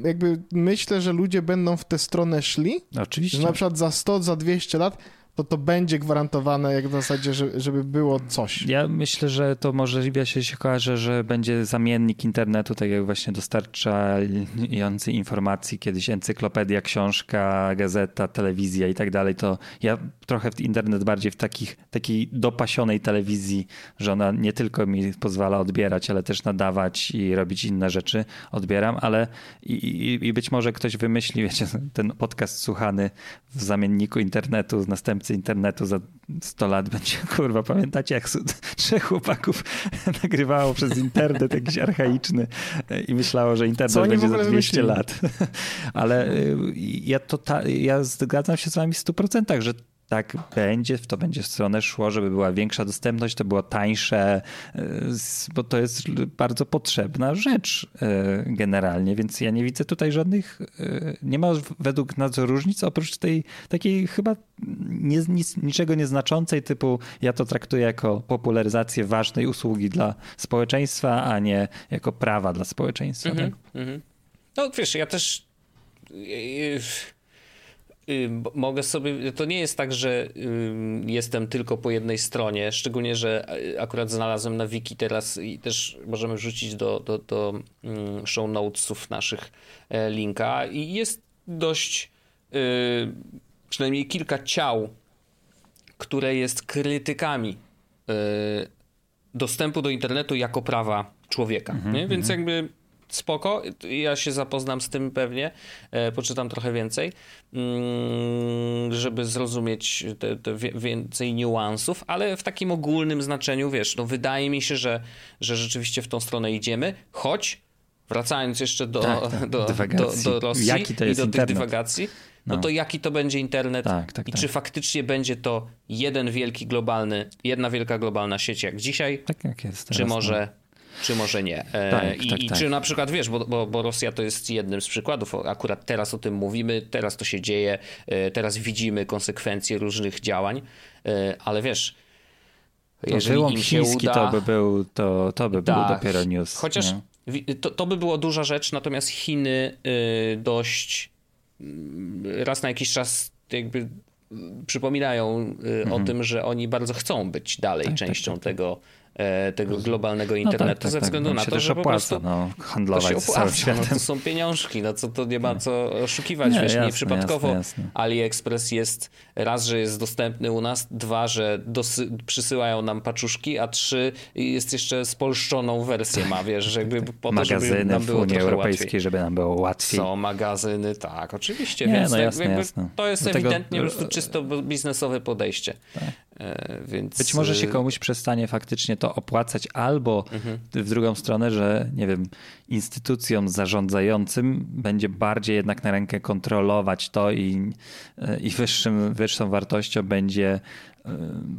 jakby myślę, że ludzie będą w tę stronę szli. Oczywiście. Że na przykład za 100, za 200 lat to to będzie gwarantowane jak w zasadzie, że, żeby było coś. Ja myślę, że to możliwe się, się kojarzy, że będzie zamiennik internetu, tak jak właśnie dostarczający informacji kiedyś encyklopedia, książka, gazeta, telewizja i tak dalej, to ja trochę w internet bardziej w takich, takiej dopasionej telewizji, że ona nie tylko mi pozwala odbierać, ale też nadawać i robić inne rzeczy, odbieram, ale i, i, i być może ktoś wymyśli, wiecie, ten podcast słuchany w zamienniku internetu, internetu za 100 lat będzie, kurwa, pamiętacie jak trzech chłopaków nagrywało przez internet jakiś archaiczny i myślało, że internet będzie za 200 wymyślili? lat. Ale y, ja, to ta, ja zgadzam się z wami w 100%, że tak będzie, w to będzie w stronę szło, żeby była większa dostępność, to było tańsze, y, bo to jest bardzo potrzebna rzecz y, generalnie, więc ja nie widzę tutaj żadnych, y, nie ma według nas różnic, oprócz tej takiej chyba nie, nic, niczego nieznaczącej typu ja to traktuję jako popularyzację ważnej usługi dla społeczeństwa, a nie jako prawa dla społeczeństwa. Mm -hmm, tak? mm -hmm. No wiesz, ja też mogę sobie, to nie jest tak, że jestem tylko po jednej stronie, szczególnie, że y, akurat znalazłem na wiki teraz i też możemy wrzucić do, do, do show notesów naszych e, linka i jest dość y, przynajmniej kilka ciał, które jest krytykami dostępu do internetu jako prawa człowieka. Mhm, Więc mhm. jakby spoko, ja się zapoznam z tym pewnie, e, poczytam trochę więcej, mm, żeby zrozumieć te, te więcej niuansów, ale w takim ogólnym znaczeniu, wiesz, no wydaje mi się, że, że rzeczywiście w tą stronę idziemy, choć wracając jeszcze do, tak, tak. do, do, do, Rosji Jaki to jest i do internet? tych dywagacji, no. no. to jaki to będzie internet tak, tak, i tak. czy faktycznie będzie to jeden wielki globalny, jedna wielka globalna sieć jak dzisiaj, tak jak jest teraz, czy może no czy może nie. E, tak, I, tak, i tak. czy na przykład wiesz, bo, bo, bo, Rosja to jest jednym z przykładów, akurat teraz o tym mówimy, teraz to się dzieje, e, teraz widzimy konsekwencje różnych działań, e, ale wiesz. To jeżeli im się uda, to by był, to, to by tak, był dopiero news. Chociaż to, to by była duża rzecz, natomiast Chiny dość mm, raz na jakiś czas jakby przypominają mhm. o tym, że oni bardzo chcą być dalej tak, tak częścią tak, tak, tego tego globalnego internetu no tak, tak, ze tak. względu tak, na to, że opłaca, po prostu no, handlować to się opłaca. No, to są pieniążki, no co to nie ma co oszukiwać, nie, wiesz, jasne, nieprzypadkowo jasne, jasne. AliExpress jest raz, że jest dostępny u nas, dwa, że dosy, przysyłają nam paczuszki, a trzy jest jeszcze spolszczoną wersję ma, wiesz, że jakby po to, żeby nam było w Unii Europejskiej, łatwiej. żeby nam było łatwiej. Są magazyny, tak, oczywiście, nie, więc no jasne, jakby, jasne. to jest ewidentnie po prostu czysto biznesowe podejście. E, więc... Być może się komuś przestanie faktycznie to opłacać, albo mhm. w drugą stronę, że nie wiem, instytucjom zarządzającym będzie bardziej jednak na rękę kontrolować to i, e, i wyższym, wyższą wartością będzie e,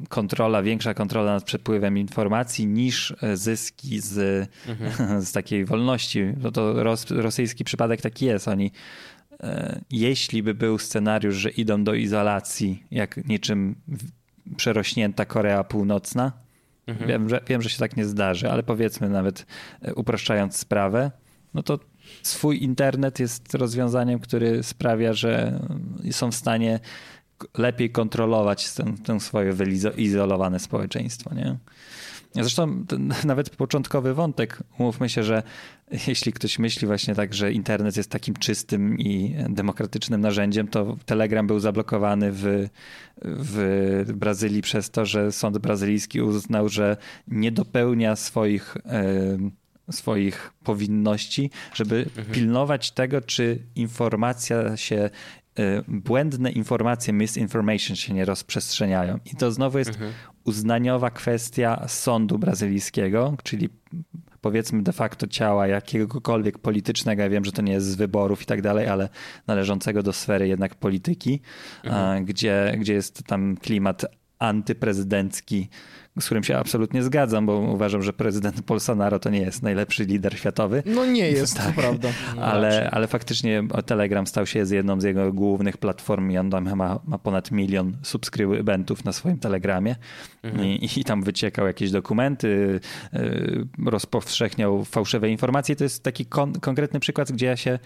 kontrola, większa kontrola nad przepływem informacji niż zyski z, mhm. z takiej wolności. No to ros, rosyjski przypadek taki jest. Oni jeśli by był scenariusz, że idą do izolacji, jak niczym przerośnięta Korea Północna. Mhm. Wiem, że, wiem, że się tak nie zdarzy, ale powiedzmy nawet e, upraszczając sprawę, no to swój internet jest rozwiązaniem, który sprawia, że są w stanie lepiej kontrolować ten swoje wyizolowane społeczeństwo. Nie? Zresztą nawet początkowy wątek, umówmy się, że jeśli ktoś myśli właśnie tak, że internet jest takim czystym i demokratycznym narzędziem, to Telegram był zablokowany w, w Brazylii przez to, że sąd brazylijski uznał, że nie dopełnia swoich swoich powinności, żeby mhm. pilnować tego, czy informacja się błędne informacje, misinformation się nie rozprzestrzeniają. I to znowu jest mhm. uznaniowa kwestia sądu brazylijskiego, czyli powiedzmy de facto ciała jakiegokolwiek politycznego, ja wiem, że to nie jest z wyborów i tak dalej, ale należącego do sfery jednak polityki, mhm. gdzie, gdzie jest tam klimat antyprezydencki, z którym się absolutnie zgadzam, bo uważam, że prezydent Bolsonaro to nie jest najlepszy lider światowy. No nie jest, tak. to prawda. Ale, ale faktycznie Telegram stał się z jedną z jego głównych platform i on tam ma, ma ponad milion subskrybentów na swoim Telegramie mhm. I, i, tam wyciekał jakieś dokumenty, yy, rozpowszechniał fałszywe informacje. To jest taki kon konkretny przykład, gdzie ja się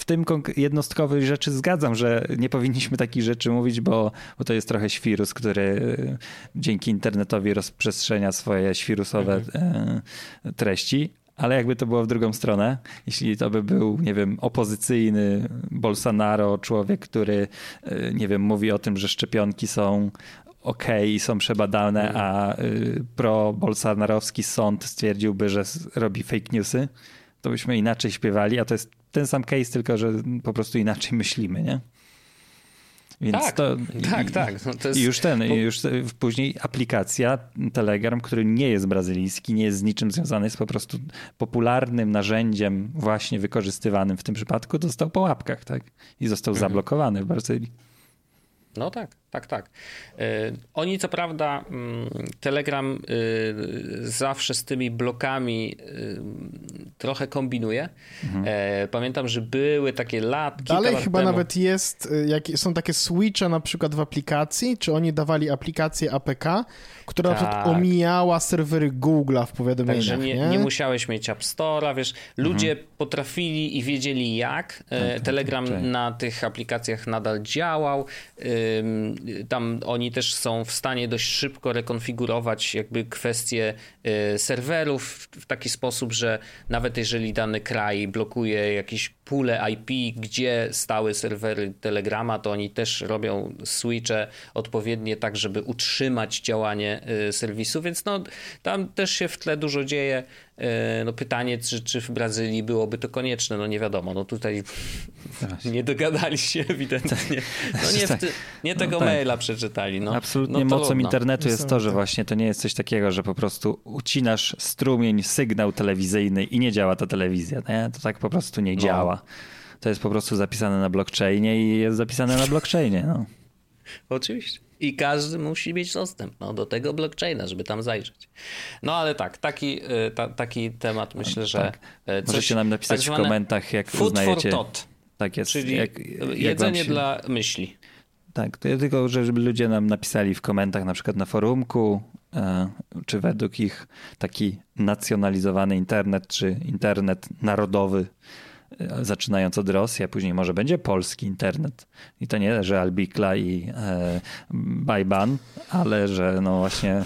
w tym jednostkowej rzeczy zgadzam, że nie powinniśmy takich rzeczy mówić, bo, bo to jest trochę świrus, który e, dzięki internetowi rozprzestrzenia swoje świrusowe mhm. E, treści. Ale jakby to było w drugą stronę, jeśli to by był, nie wiem, opozycyjny Bolsonaro, człowiek, który, e, nie wiem, mówi o tym, że szczepionki są ok i są przebadane, mhm. a pro-bolsonarowski sąd stwierdziłby, że robi fake newsy, to byśmy inaczej śpiewali, a to jest ten sam case, tylko że po prostu inaczej myślimy, nie? Więc tak, to, tak, i, tak. No jest... Już ten, i już później aplikacja Telegram, który nie jest brazylijski, nie jest z niczym związany, jest po prostu popularnym narzędziem właśnie wykorzystywanym w tym przypadku, dostał po łapkach, tak? I został mhm. zablokowany w Brazylii. No tak, tak, tak. E, oni co prawda, mm, Telegram e, zawsze z tymi blokami e, trochę kombinuje. Mhm. Pamiętam, że były takie lat. Dalej chyba temu. nawet jest, jak są takie switche na przykład w aplikacji, czy oni dawali aplikację APK, która tak. na przykład tak. omijała serwery Google'a w powiadomieniach. Także nie, nie? nie musiałeś mieć App Store'a, wiesz, ludzie mhm. potrafili i wiedzieli jak. Tak, tak, Telegram tak, na tych aplikacjach nadal działał tam oni też są w stanie dość szybko rekonfigurować jakby kwestie y, serwerów w taki sposób, że nawet jeżeli dany kraj blokuje jakieś pule IP, gdzie stały serwery Telegrama, to oni też robią switche odpowiednie tak, żeby utrzymać działanie y, serwisu, więc no tam też się w tle dużo dzieje. Y, no pytanie, czy, czy w Brazylii byłoby to konieczne, no nie wiadomo. No tutaj nie dogadali się ewidentnie. No nie, ty, nie tego no tak. maila przeczytali. No. Absolutnie no mocą internetu jest to, że właśnie to nie jest coś takiego, że po prostu ucinasz strumień, sygnał telewizyjny i nie działa ta telewizja. Nie? To tak po prostu nie no. działa. To jest po prostu zapisane na blockchainie i jest zapisane na blockchainie. No. Oczywiście. I każdy musi mieć dostęp no, do tego blockchaina, żeby tam zajrzeć. No ale tak, taki, y, ta, taki temat myślę, że. Tak. Y, coś, Możecie nam napisać tak w komentarzach, jak food uznajecie. For thought, tak jest. Czyli jak, jak jedzenie się... dla myśli. Tak, to ja tylko, żeby ludzie nam napisali w komentarzach, na przykład na forumku, e, czy według ich taki nacjonalizowany internet, czy internet narodowy zaczynając od Rosji, a później może będzie polski internet. I to nie, że Albikla i e, Bajban, ale że no właśnie.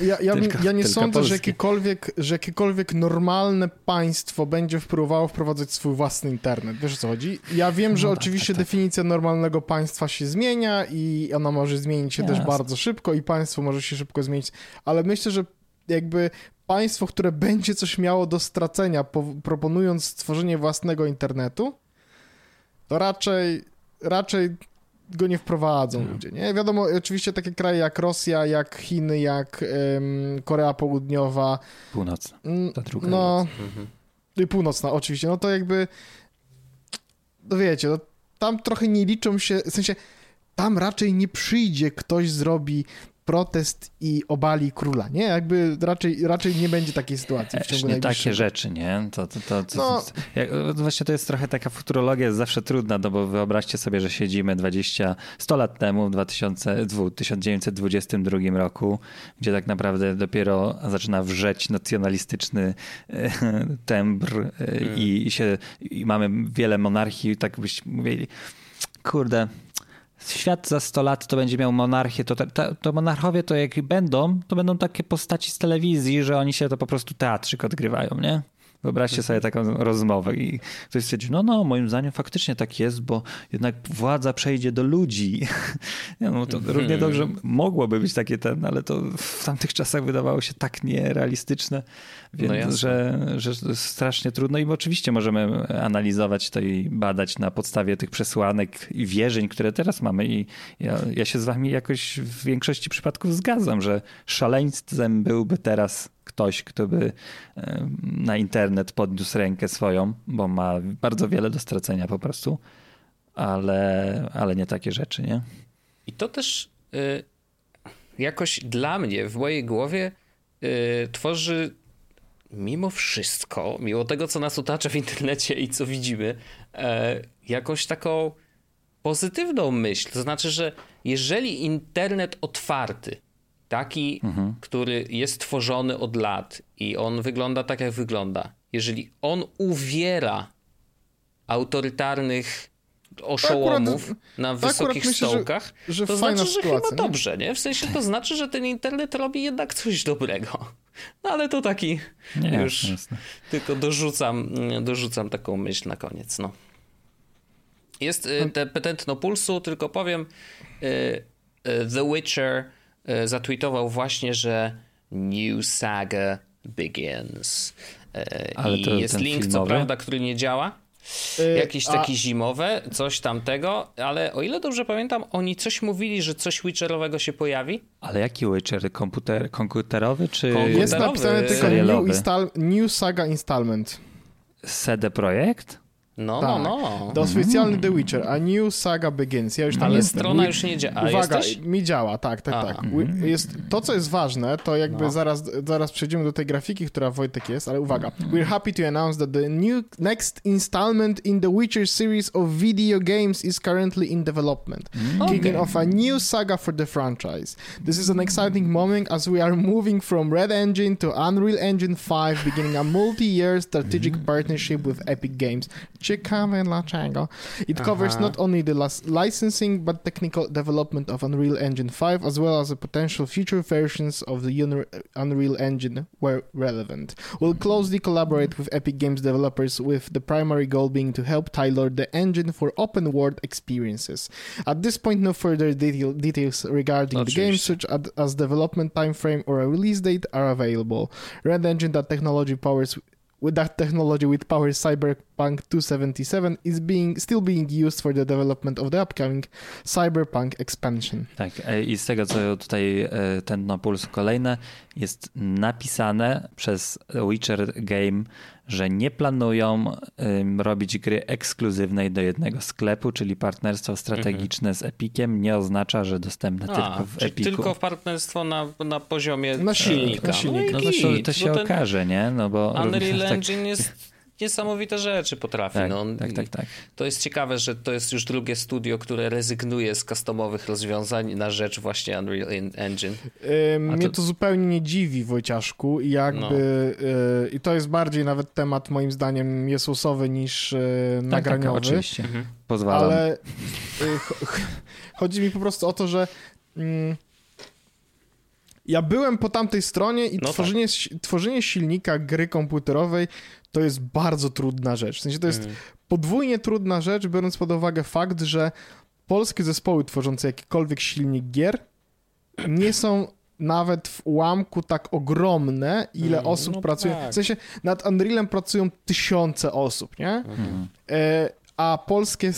Ja, ja, tylko, ja nie sądzę, że jakiekolwiek, że jakiekolwiek normalne państwo będzie próbowało wprowadzać swój własny internet. Wiesz o co chodzi? Ja wiem, no że tak, oczywiście tak, tak. definicja normalnego państwa się zmienia i ona może zmienić się też bardzo szybko i państwo może się szybko zmienić, ale myślę, że jakby państwo, które będzie coś miało do stracenia, proponując stworzenie własnego internetu, to raczej, raczej go nie wprowadzą hmm. ludzie, nie? Wiadomo, oczywiście takie kraje jak Rosja, jak Chiny, jak um, Korea Południowa. Północna, ta druga. No, mhm. i północna oczywiście, no to jakby, no wiecie, no, tam trochę nie liczą się, w sensie tam raczej nie przyjdzie ktoś zrobi protest i obali króla, nie? Jakby raczej, raczej nie będzie takiej sytuacji w ciągu nie takie rzeczy, nie? To, to, to, to, no. jak, właśnie to jest trochę taka futurologia, jest zawsze trudna, no bo wyobraźcie sobie, że siedzimy 20, 100 lat temu, w 2000, 1922 roku, gdzie tak naprawdę dopiero zaczyna wrzeć nacjonalistyczny e, tembr e, hmm. i, i, się, i mamy wiele monarchii, tak byśmy mówili, kurde, świat za 100 lat to będzie miał monarchię, to, to, to monarchowie to jak będą, to będą takie postaci z telewizji, że oni się to po prostu teatrzyk odgrywają, nie? Wyobraźcie sobie taką rozmowę i ktoś stwierdzi, no no, moim zdaniem faktycznie tak jest, bo jednak władza przejdzie do ludzi. no, to równie dobrze mogłoby być takie ten, ale to w tamtych czasach wydawało się tak nierealistyczne, więc no że, że strasznie trudno. I oczywiście możemy analizować to i badać na podstawie tych przesłanek i wierzeń, które teraz mamy. I ja, ja się z wami jakoś w większości przypadków zgadzam, że szaleństwem byłby teraz ktoś, kto by na internet podniósł rękę swoją, bo ma bardzo wiele do stracenia po prostu, ale, ale nie takie rzeczy, nie? I to też y, jakoś dla mnie, w mojej głowie y, tworzy mimo wszystko, mimo tego, co nas otacza w internecie i co widzimy, y, jakoś taką pozytywną myśl. To znaczy, że jeżeli internet otwarty taki, mhm. który jest tworzony od lat i on wygląda tak, jak wygląda, jeżeli on uwiera autorytarnych oszołomów akurat, na wysokich myślę, stołkach, że, że to znaczy, że chyba nie? dobrze, nie? W sensie to znaczy, że ten internet robi jednak coś dobrego. No ale to taki nie, już jasne. tylko dorzucam, dorzucam taką myśl na koniec, no. Jest y, te petentno pulsu, tylko powiem y, y, The Witcher zatweetował właśnie, że New Saga Begins. E, Ale I jest link, filmowy? co prawda, który nie działa. Yy, Jakieś takie a... zimowe, coś tamtego, ale o ile dobrze pamiętam, oni coś mówili, że coś Witcherowego się pojawi. Ale jaki Witcher? Komputer, komputerowy czy komputerowy? Jest napisane tylko new, install, new Saga Installment. CD Projekt? No, no, tak. no, no. To oficjalny The Witcher, a New Saga Begins. Ja już tam Ale jestem. strona już nie działa. Uwaga, jesteś? mi działa, tak, tak, tak. Jest, to, co jest ważne, to jakby no. zaraz, zaraz przejdziemy do tej grafiki, która Wojtek jest, ale uwaga. We're happy to announce that the new next installment in the Witcher series of video games is currently in development, okay. kicking off a new saga for the franchise. This is an exciting moment as we are moving from Red Engine to Unreal Engine 5, beginning a multi-year strategic partnership with Epic Games. Ciekawe dlaczego. It Aha. covers not only the licensing but technical development of Unreal Engine 5 as well as the potential future versions of the Unreal Engine where relevant. We'll closely collaborate with Epic Games developers with the primary goal being to help tailor the engine for open world experiences. At this point, no further detail, details regarding the game, such as development timeframe or a release date, are available. Red Engine that technology powers with that technology with power Cyberpunk 277 is being still being used for the development of the upcoming Cyberpunk expansion. Tak, e, i z tego co tutaj e, ten na puls kolejne jest napisane przez Witcher Game że nie planują robić gry ekskluzywnej do jednego sklepu, czyli partnerstwo strategiczne mhm. z Epiciem nie oznacza, że dostępne A, tylko w Epiku. Tylko w partnerstwo na, na poziomie na silnika. Na silnika. No, no, to, to się okaże, nie? No bo Unreal tak- Engine jest niesamowite rzeczy potrafi. Tak, no, tak, tak, tak. To jest ciekawe, że to jest już drugie studio, które rezygnuje z customowych rozwiązań na rzecz właśnie Unreal Engine. Yy, mnie to... to... zupełnie nie dziwi, Wojciaszku, i jakby no. yy, i to jest bardziej nawet temat moim zdaniem Jezusowy niż yy, tak, nagraniowy. Tak, oczywiście. Mhm. Pozwalam. Ale chodzi mi po prostu o to, że mm, ja byłem po tamtej stronie i no tworzenie, tak. tworzenie silnika gry komputerowej to jest bardzo trudna rzecz. W sensie to jest mm. podwójnie trudna rzecz, biorąc pod uwagę fakt, że polskie zespoły tworzące jakikolwiek silnik gier nie są nawet w ułamku tak ogromne, ile mm, osób no pracuje. Tak. W sensie nad Unrealem pracują tysiące osób, nie? Mm. E, a polskie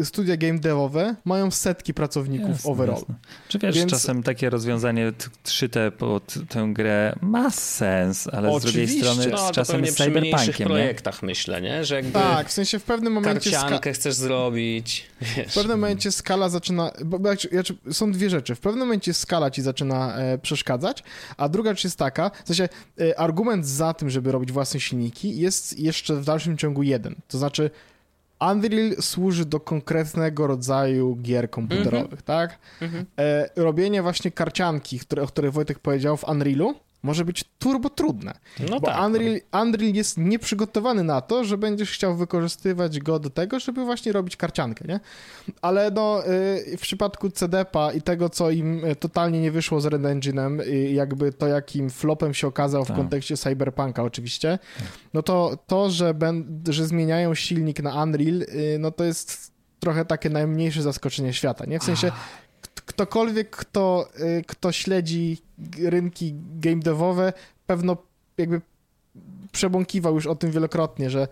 y, studia game devowe mają setki pracowników jasne, overall. Jasne. Czy wiesz, Więc... czasem takie rozwiązanie szyte pod tę grę ma sens, ale Oczywiście. z drugiej strony no, czasem jest cyberpunkiem, w projektach myślę, nie? Że jakby tak, w sensie w pewnym momencie... Karciankę chcesz zrobić. Wiesz. W pewnym momencie skala zaczyna... Bo, bo, są dwie rzeczy. W pewnym momencie skala ci zaczyna e, przeszkadzać, a druga rzecz jest taka, w sensie e, argument za tym, żeby robić własne silniki jest jeszcze w dalszym ciągu jeden. To znaczy Unreal służy do konkretnego rodzaju gier komputerowych, mm -hmm. tak? Mm -hmm. e, robienie właśnie karcianki, które, o której Wojtek powiedział w Unrealu, może być turbo trudne. No bo tak, no. Unreal, Unreal jest nieprzygotowany na to, że będziesz chciał wykorzystywać go do tego, żeby właśnie robić karciankę, nie? Ale no, y, w przypadku CDP-a i tego, co im y, totalnie nie wyszło z Red Engine'em, y, jakby to, jakim flopem się okazał w Tak. kontekście Cyberpunka oczywiście, no to to, że, ben, że zmieniają silnik na Unreal, no to jest trochę takie najmniejsze zaskoczenie świata, nie? W sensie ktokolwiek, kto, y, kto śledzi rynki game devowe, pewno jakby przebąkiwał już o tym wielokrotnie, że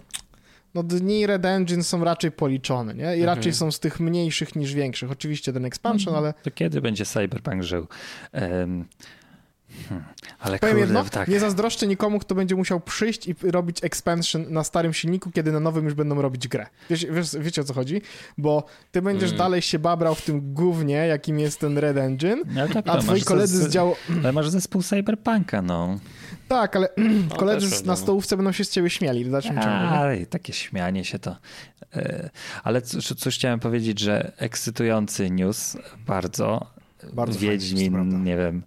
no dni Red Engine są raczej policzone, nie? I Mhm. raczej są z tych mniejszych niż większych. Oczywiście ten expansion, ale To kiedy będzie Cyberpunk żył? Em, hmm, ale powiem kurde, jedno, tak. nie zazdroszczę nikomu, kto będzie musiał przyjść i robić expansion na starym silniku, kiedy na nowym już będą robić grę. Wiesz, wiesz, wiecie o co chodzi? Bo ty będziesz Mm. dalej się babrał w tym gównie, jakim jest ten Red Engine, No, tak, a twoi koledzy z działu... Ale masz zespół Cyberpunka, no. Tak, ale No, koledzy na no. stołówce będą się z ciebie śmiali w dalszym? Ale takie śmianie się to. e, Ale cóż chciałem powiedzieć, że ekscytujący news bardzo. Bardzo. Wiedźmin, nie wiem,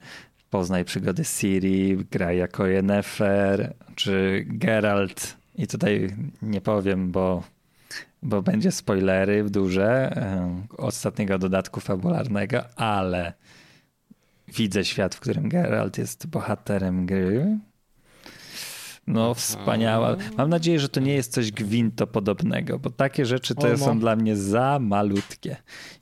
poznaj przygody Siri, gra jako Yennefer, czy Geralt. I tutaj nie powiem, bo, bo będzie spoilery w duże e, ostatniego dodatku fabularnego, ale widzę świat, w którym Geralt jest bohaterem gry. No, wspaniała. Mam nadzieję, że to nie jest coś gwintopodobnego, bo takie rzeczy to O, no. są dla mnie za malutkie.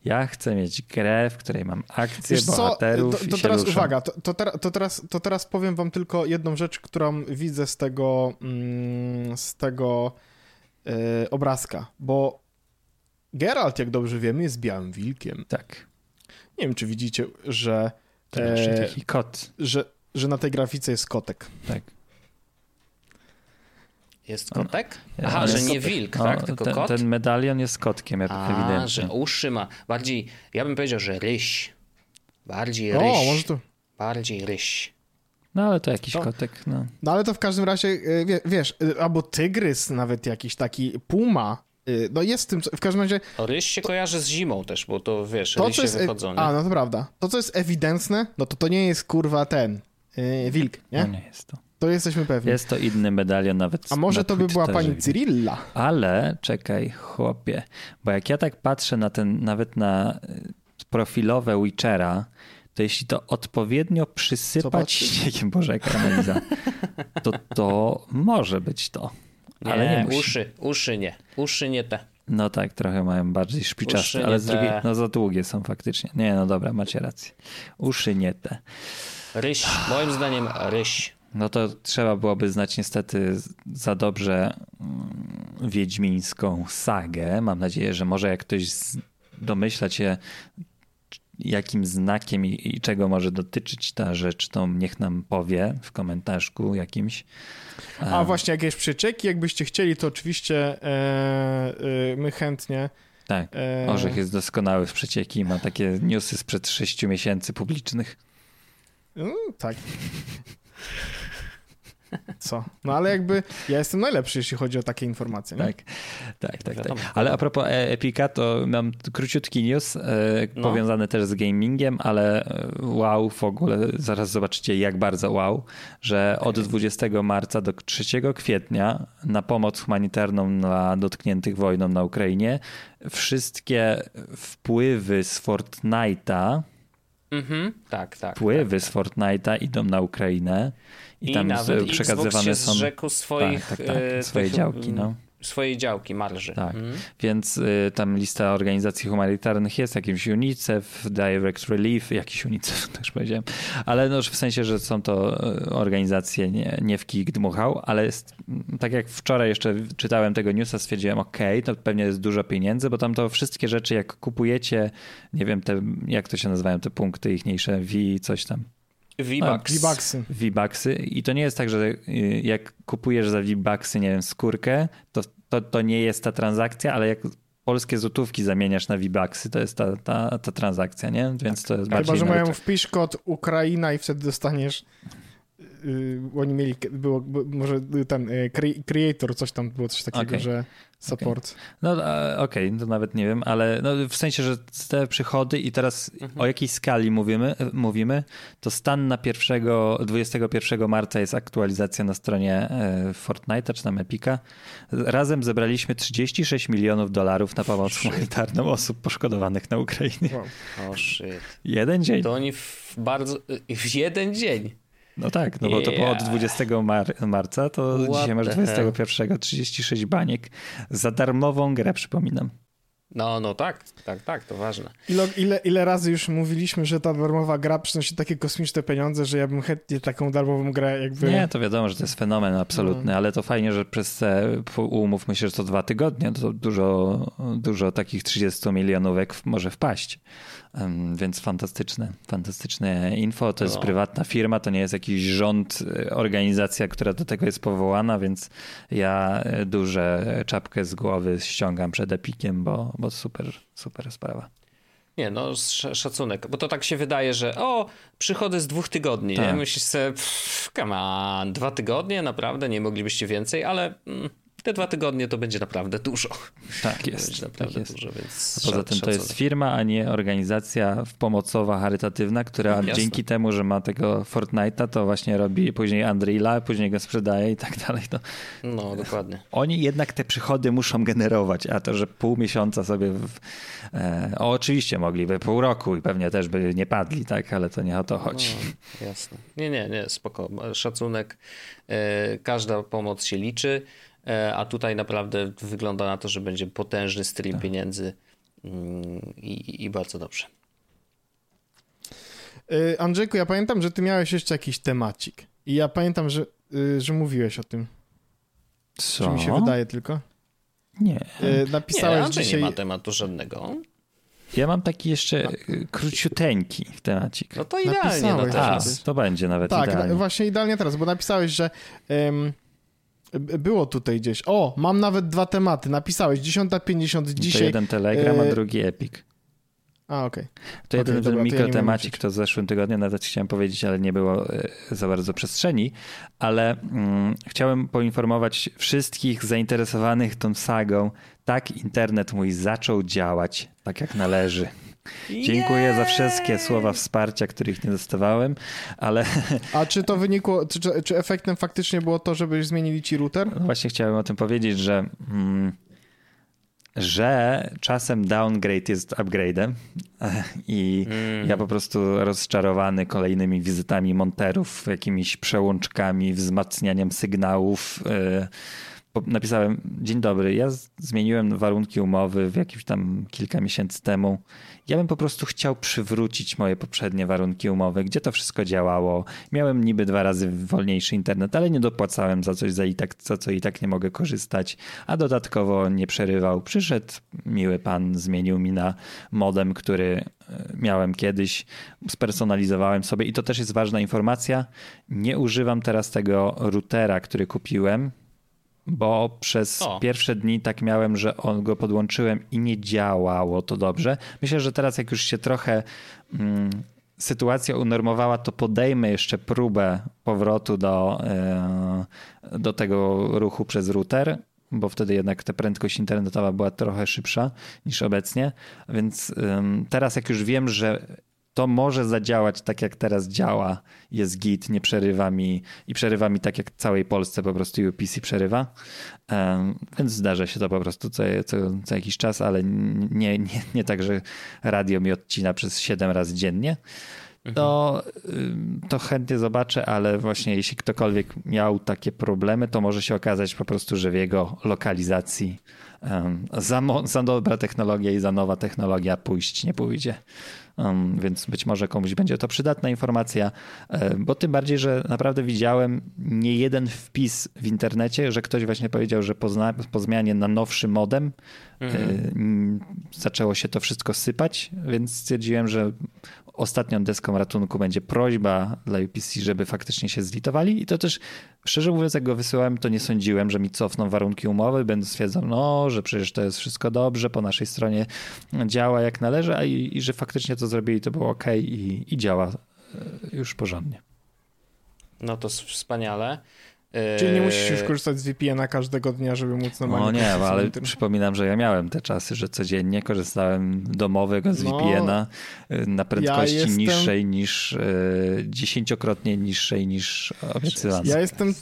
Ja chcę mieć grę, w której mam akcję, Wiesz co, bohaterów to, to i się teraz ruszam. uwaga, to, to, tera- to, teraz, to teraz powiem wam tylko jedną rzecz, którą widzę z tego, mm, z tego e, obrazka, bo Geralt, jak dobrze wiemy, jest białym wilkiem. Tak. Nie wiem, czy widzicie, że, To e, taki kot. że, że na tej grafice jest kotek. Tak. Jest kotek? Ja- Aha, on że jest nie kotek. wilk, No, tak? Tylko ten, kot? ten medalion jest kotkiem, ep- A, ewidentnie. że uszy ma. Bardziej, ja bym powiedział, że ryś. Bardziej ryś. O, może to... Bardziej ryś. No ale to jakiś To- kotek, no. No ale to w każdym razie, wie, wiesz, e, albo tygrys nawet jakiś taki, puma, e, no jest w tym, co- w każdym razie O, ryś się kojarzy z zimą też, bo to wiesz, to, rysie jest... e- wychodzą. Nie? A, no to prawda. To, co jest ewidentne, no to to nie jest, kurwa, ten e, wilk, nie? No nie jest to. To jesteśmy pewni. Jest to inny medalion nawet A może na to by była pani. Cyrilla? Ale czekaj, chłopie, bo jak ja tak patrzę na ten, nawet na y, profilowe Witchera, to jeśli to odpowiednio przysypać śniegiem, Boże, jaka analiza, to to może być to. Ale nie musi. uszy, uszy nie. Uszy nie te. No tak, trochę mają bardziej szpiczaste, nie ale z te. drugiej, no za długie są faktycznie. Nie, no dobra, macie rację. Uszy nie te. Ryś, moim zdaniem ryś. No to trzeba byłoby znać niestety za dobrze mm, wiedźmińską sagę. Mam nadzieję, że może jak ktoś domyśla się, jakim znakiem i, i czego może dotyczyć ta rzecz, to niech nam powie w komentarzu jakimś. A właśnie, jakieś przyczeki, jakbyście chcieli, to oczywiście e, e, my chętnie. Tak, E, Orzech jest doskonały w przecieki ma takie newsy sprzed sześciu miesięcy publicznych. Mm, tak. Co? No ale jakby ja jestem najlepszy, jeśli chodzi o takie informacje. Nie? Tak, tak, tak. tak. Ale a propos e- Epika, to mam króciutki news e, No. powiązany też z gamingiem, ale e, wow, w ogóle zaraz zobaczycie jak bardzo wow, że od 20 marca do 3 kwietnia na pomoc humanitarną dla dotkniętych wojną na Ukrainie wszystkie wpływy z Fortnite'a, Mhm, tak, tak. wpływy z Fortnite'a idą na Ukrainę i, I tam nawet z, przekazywane Xbox się są zrzekł swoich... tak, tak, tak, e, swoje tych, działki, no. mm, Swojej działki, marży. Tak, Mhm. więc y, tam lista organizacji humanitarnych jest, jakimś UNICEF, Direct Relief, jakiś UNICEF też powiedziałem, ale no, w sensie, że są to y, organizacje nie, nie w kij dmuchał, ale jest, mm, tak jak wczoraj jeszcze czytałem tego newsa, stwierdziłem, ok, to pewnie jest dużo pieniędzy, bo tam to wszystkie rzeczy, jak kupujecie, nie wiem, te, jak to się nazywają, te punkty ichniejsze, V, coś tam, V-Bucks. V-Bucksy. I to nie jest tak, że y, jak kupujesz za V-Bucksy, nie wiem, skórkę, to, to, to nie jest ta transakcja, ale jak polskie złotówki zamieniasz na V-Bucksy, to jest ta, ta, ta transakcja, nie? Więc to jest bardziej Chyba, że mają wpisz kod Ukraina i wtedy dostaniesz y, oni mieli, było, może ten creator, coś tam było, coś takiego, okay. że support. Okay. No okej, okay, to nawet nie wiem, ale no, w sensie, że te przychody i teraz mhm. o jakiej skali mówimy, mówimy, to stan na 1, 21 marca jest aktualizacja na stronie Fortnite'a czy tam Epica. Razem zebraliśmy 36 milionów dolarów na pomoc humanitarną osób poszkodowanych na Ukrainie. Wow. Oh shit. Jeden dzień. To oni w bardzo... w jeden dzień. No tak, no bo to było od 20 mar marca, to What dzisiaj masz 21, 36 baniek za darmową grę, przypominam. No, no tak, tak, tak, to ważne. Ile, ile, ile razy już mówiliśmy, że ta darmowa gra przynosi takie kosmiczne pieniądze, że ja bym chętnie taką darmową grę jakby... Nie, to wiadomo, że to jest fenomen absolutny, no. ale to fajnie, że przez te, umów myślę, że to dwa tygodnie, to dużo, dużo takich 30 milionówek może wpaść. Więc fantastyczne, fantastyczne info. To jest no. prywatna firma, to nie jest jakiś rząd, e, organizacja, która do tego jest powołana, więc ja e, duże czapkę z głowy ściągam przed Epikiem, bo, bo super, super sprawa. Nie, no szacunek, bo to tak się wydaje, że o, przychody z dwóch tygodni, tak. nie? Myślisz sobie, pff, come on, dwa tygodnie, naprawdę, nie moglibyście więcej, ale... Mm te dwa tygodnie to będzie naprawdę dużo. Tak jest. Tak jest. dużo, więc Poza tym to jest firma, a nie organizacja pomocowa, charytatywna, która Jasne. dzięki temu, że ma tego Fortnite'a, to właśnie robi później Unreal'a, później go sprzedaje i tak dalej. No, no dokładnie. Oni jednak te przychody muszą generować, a to, że pół miesiąca sobie... W, e, o, oczywiście mogliby pół roku i pewnie też by nie padli, tak, ale to nie o to chodzi. No, jasne. Nie, nie, nie, spoko. Szacunek. E, każda pomoc się liczy. E, a tutaj naprawdę wygląda na to, że będzie potężny stream tak. pieniędzy mm, i, i bardzo dobrze. E, Andrzejku, ja pamiętam, że ty miałeś jeszcze jakiś temacik. I ja pamiętam, że, e, że mówiłeś o tym. Co? Czy mi się wydaje tylko? Nie. Napisałeś nie, Andrzej dzisiaj... nie ma tematu żadnego. Ja mam taki jeszcze króciuteńki temacik. No to idealnie no teraz. A, to będzie nawet tak, idealnie. Tak, właśnie idealnie teraz, bo napisałeś, że um, było tutaj gdzieś. O, mam nawet dwa tematy. Napisałeś 10.50 dzisiaj. To jeden Telegram, a e, drugi Epic. A, okej. Okay. To jeden okay, ten mikrotemacik, to w zeszłym tygodniu nawet chciałem powiedzieć, ale nie było e, za bardzo przestrzeni, ale mm, chciałem poinformować wszystkich zainteresowanych tą sagą. Tak, internet mój zaczął działać tak jak należy. Dziękuję za wszystkie słowa wsparcia, których nie dostawałem, ale... A czy to wynikło, czy, czy efektem faktycznie było to, żebyś zmienili ci router? No właśnie chciałem o tym powiedzieć, że... Mm, że czasem downgrade jest upgrade'em i mm. ja po prostu rozczarowany kolejnymi wizytami monterów, jakimiś przełączkami, wzmacnianiem sygnałów, yy, napisałem, dzień dobry, ja zmieniłem warunki umowy w jakimś tam kilka miesięcy temu. Ja bym po prostu chciał przywrócić moje poprzednie warunki umowy, gdzie to wszystko działało. Miałem niby dwa razy wolniejszy internet, ale nie dopłacałem za coś, za, i tak, co i tak nie mogę korzystać, a dodatkowo nie przerywał. Przyszedł miły pan, zmienił mi na modem, który e, miałem kiedyś, spersonalizowałem sobie i to też jest ważna informacja. Nie używam teraz tego routera, który kupiłem, bo przez o. pierwsze dni tak miałem, że on go podłączyłem i nie działało to dobrze. Myślę, że teraz jak już się trochę mm, sytuacja unormowała, to podejmę jeszcze próbę powrotu do, yy, do tego ruchu przez router, bo wtedy jednak ta prędkość internetowa była trochę szybsza niż obecnie. Więc yy, teraz jak już wiem, że to może zadziałać tak, jak teraz działa. Jest git, nie przerywa mi i przerywa mi tak, jak całej Polsce po prostu UPC przerywa. Więc zdarza się to po prostu co, co, co jakiś czas, ale nie, nie, nie tak, że radio mi odcina przez 7 razy dziennie. To, to chętnie zobaczę, ale właśnie jeśli ktokolwiek miał takie problemy, to może się okazać po prostu, że w jego lokalizacji um, za, za dobra technologia i za nowa technologia pójść nie pójdzie. Więc być może komuś będzie to przydatna informacja, e, bo tym bardziej, że naprawdę widziałem nie jeden wpis w internecie, że ktoś właśnie powiedział, że po, po zmianie na nowszy modem mhm. zaczęło się to wszystko sypać, więc stwierdziłem, że ostatnią deską ratunku będzie prośba dla UPC, żeby faktycznie się zlitowali i to też, szczerze mówiąc, jak go wysyłałem, to nie sądziłem, że mi cofną warunki umowy, będą stwierdzał, no, że przecież to jest wszystko dobrze, po naszej stronie działa jak należy, a i, i że faktycznie to zrobili, to było ok i, i działa e, już porządnie. No to wspaniale. Czyli nie musisz już korzystać z VPN-a każdego dnia, żeby móc normalnie... No nie, ale przypominam, że ja miałem te czasy, że codziennie korzystałem domowego z no, VPN-a na prędkości ja jestem... niższej niż, y, dziesięciokrotnie niższej niż obiecywano. Ja jestem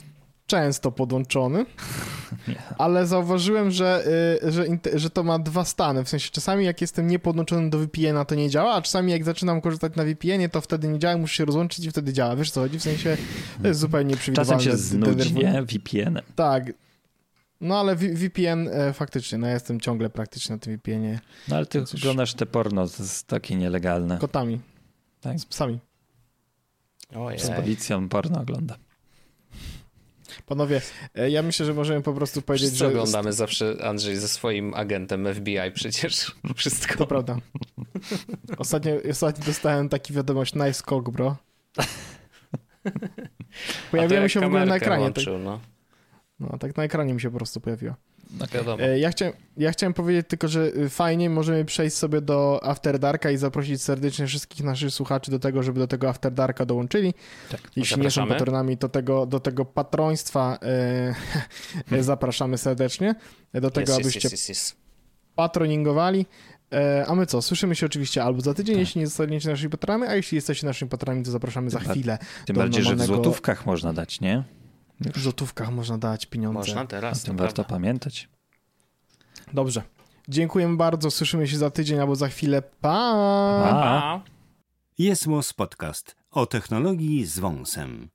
często podłączony, ale zauważyłem, że, y, że, że to ma dwa stany. W sensie czasami jak jestem niepodłączony do VPN-a, to nie działa, a czasami jak zaczynam korzystać na VPN-ie, to wtedy nie działa, muszę się rozłączyć i wtedy działa. Wiesz co chodzi? W sensie to jest zupełnie nieprzewidywalne. Czasem się znudzi, nie? VPN. Tak. No ale VPN e, faktycznie, no ja jestem ciągle praktycznie na tym VPN-ie. No ale ty Coś... oglądasz te porno, to jest takie nielegalne. Kotami. Tak. Z psami. Ojej. Z policją porno ogląda. Panowie, e, ja myślę, że możemy po prostu powiedzieć, Wszyscy że... oglądamy zawsze, Andrzej, ze swoim agentem FBI przecież. Wszystko. To prawda. Ostatnio, ostatnio dostałem taki wiadomość, nice cock, bro. Pojawiła się w ogóle na ekranie. Łączył, tak... no. no, tak na ekranie mi się po prostu pojawiła. Okay. Ja, chciałem, ja chciałem powiedzieć tylko, że y, fajnie możemy przejść sobie do After Darka i zaprosić serdecznie wszystkich naszych słuchaczy do tego, żeby do tego After Darka dołączyli. Tak, Jeśli nie są patronami, to tego, do tego patroństwa e, zapraszamy serdecznie. Do tego, yes, abyście yes, yes, patroningowali. E, a my co? Słyszymy się oczywiście albo za tydzień, tak. jeśli nie zostaniecie naszymi patronami, a jeśli jesteście naszymi patronami, to zapraszamy za chwilę. Tym bardziej, normalnego... że w złotówkach można dać, nie? W złotówkach można dać pieniądze. Można teraz. O tym warto prawda. pamiętać. Dobrze. Dziękujemy bardzo. Słyszymy się za tydzień albo za chwilę. Pa! pa. Jest Podcast o technologii z wąsem.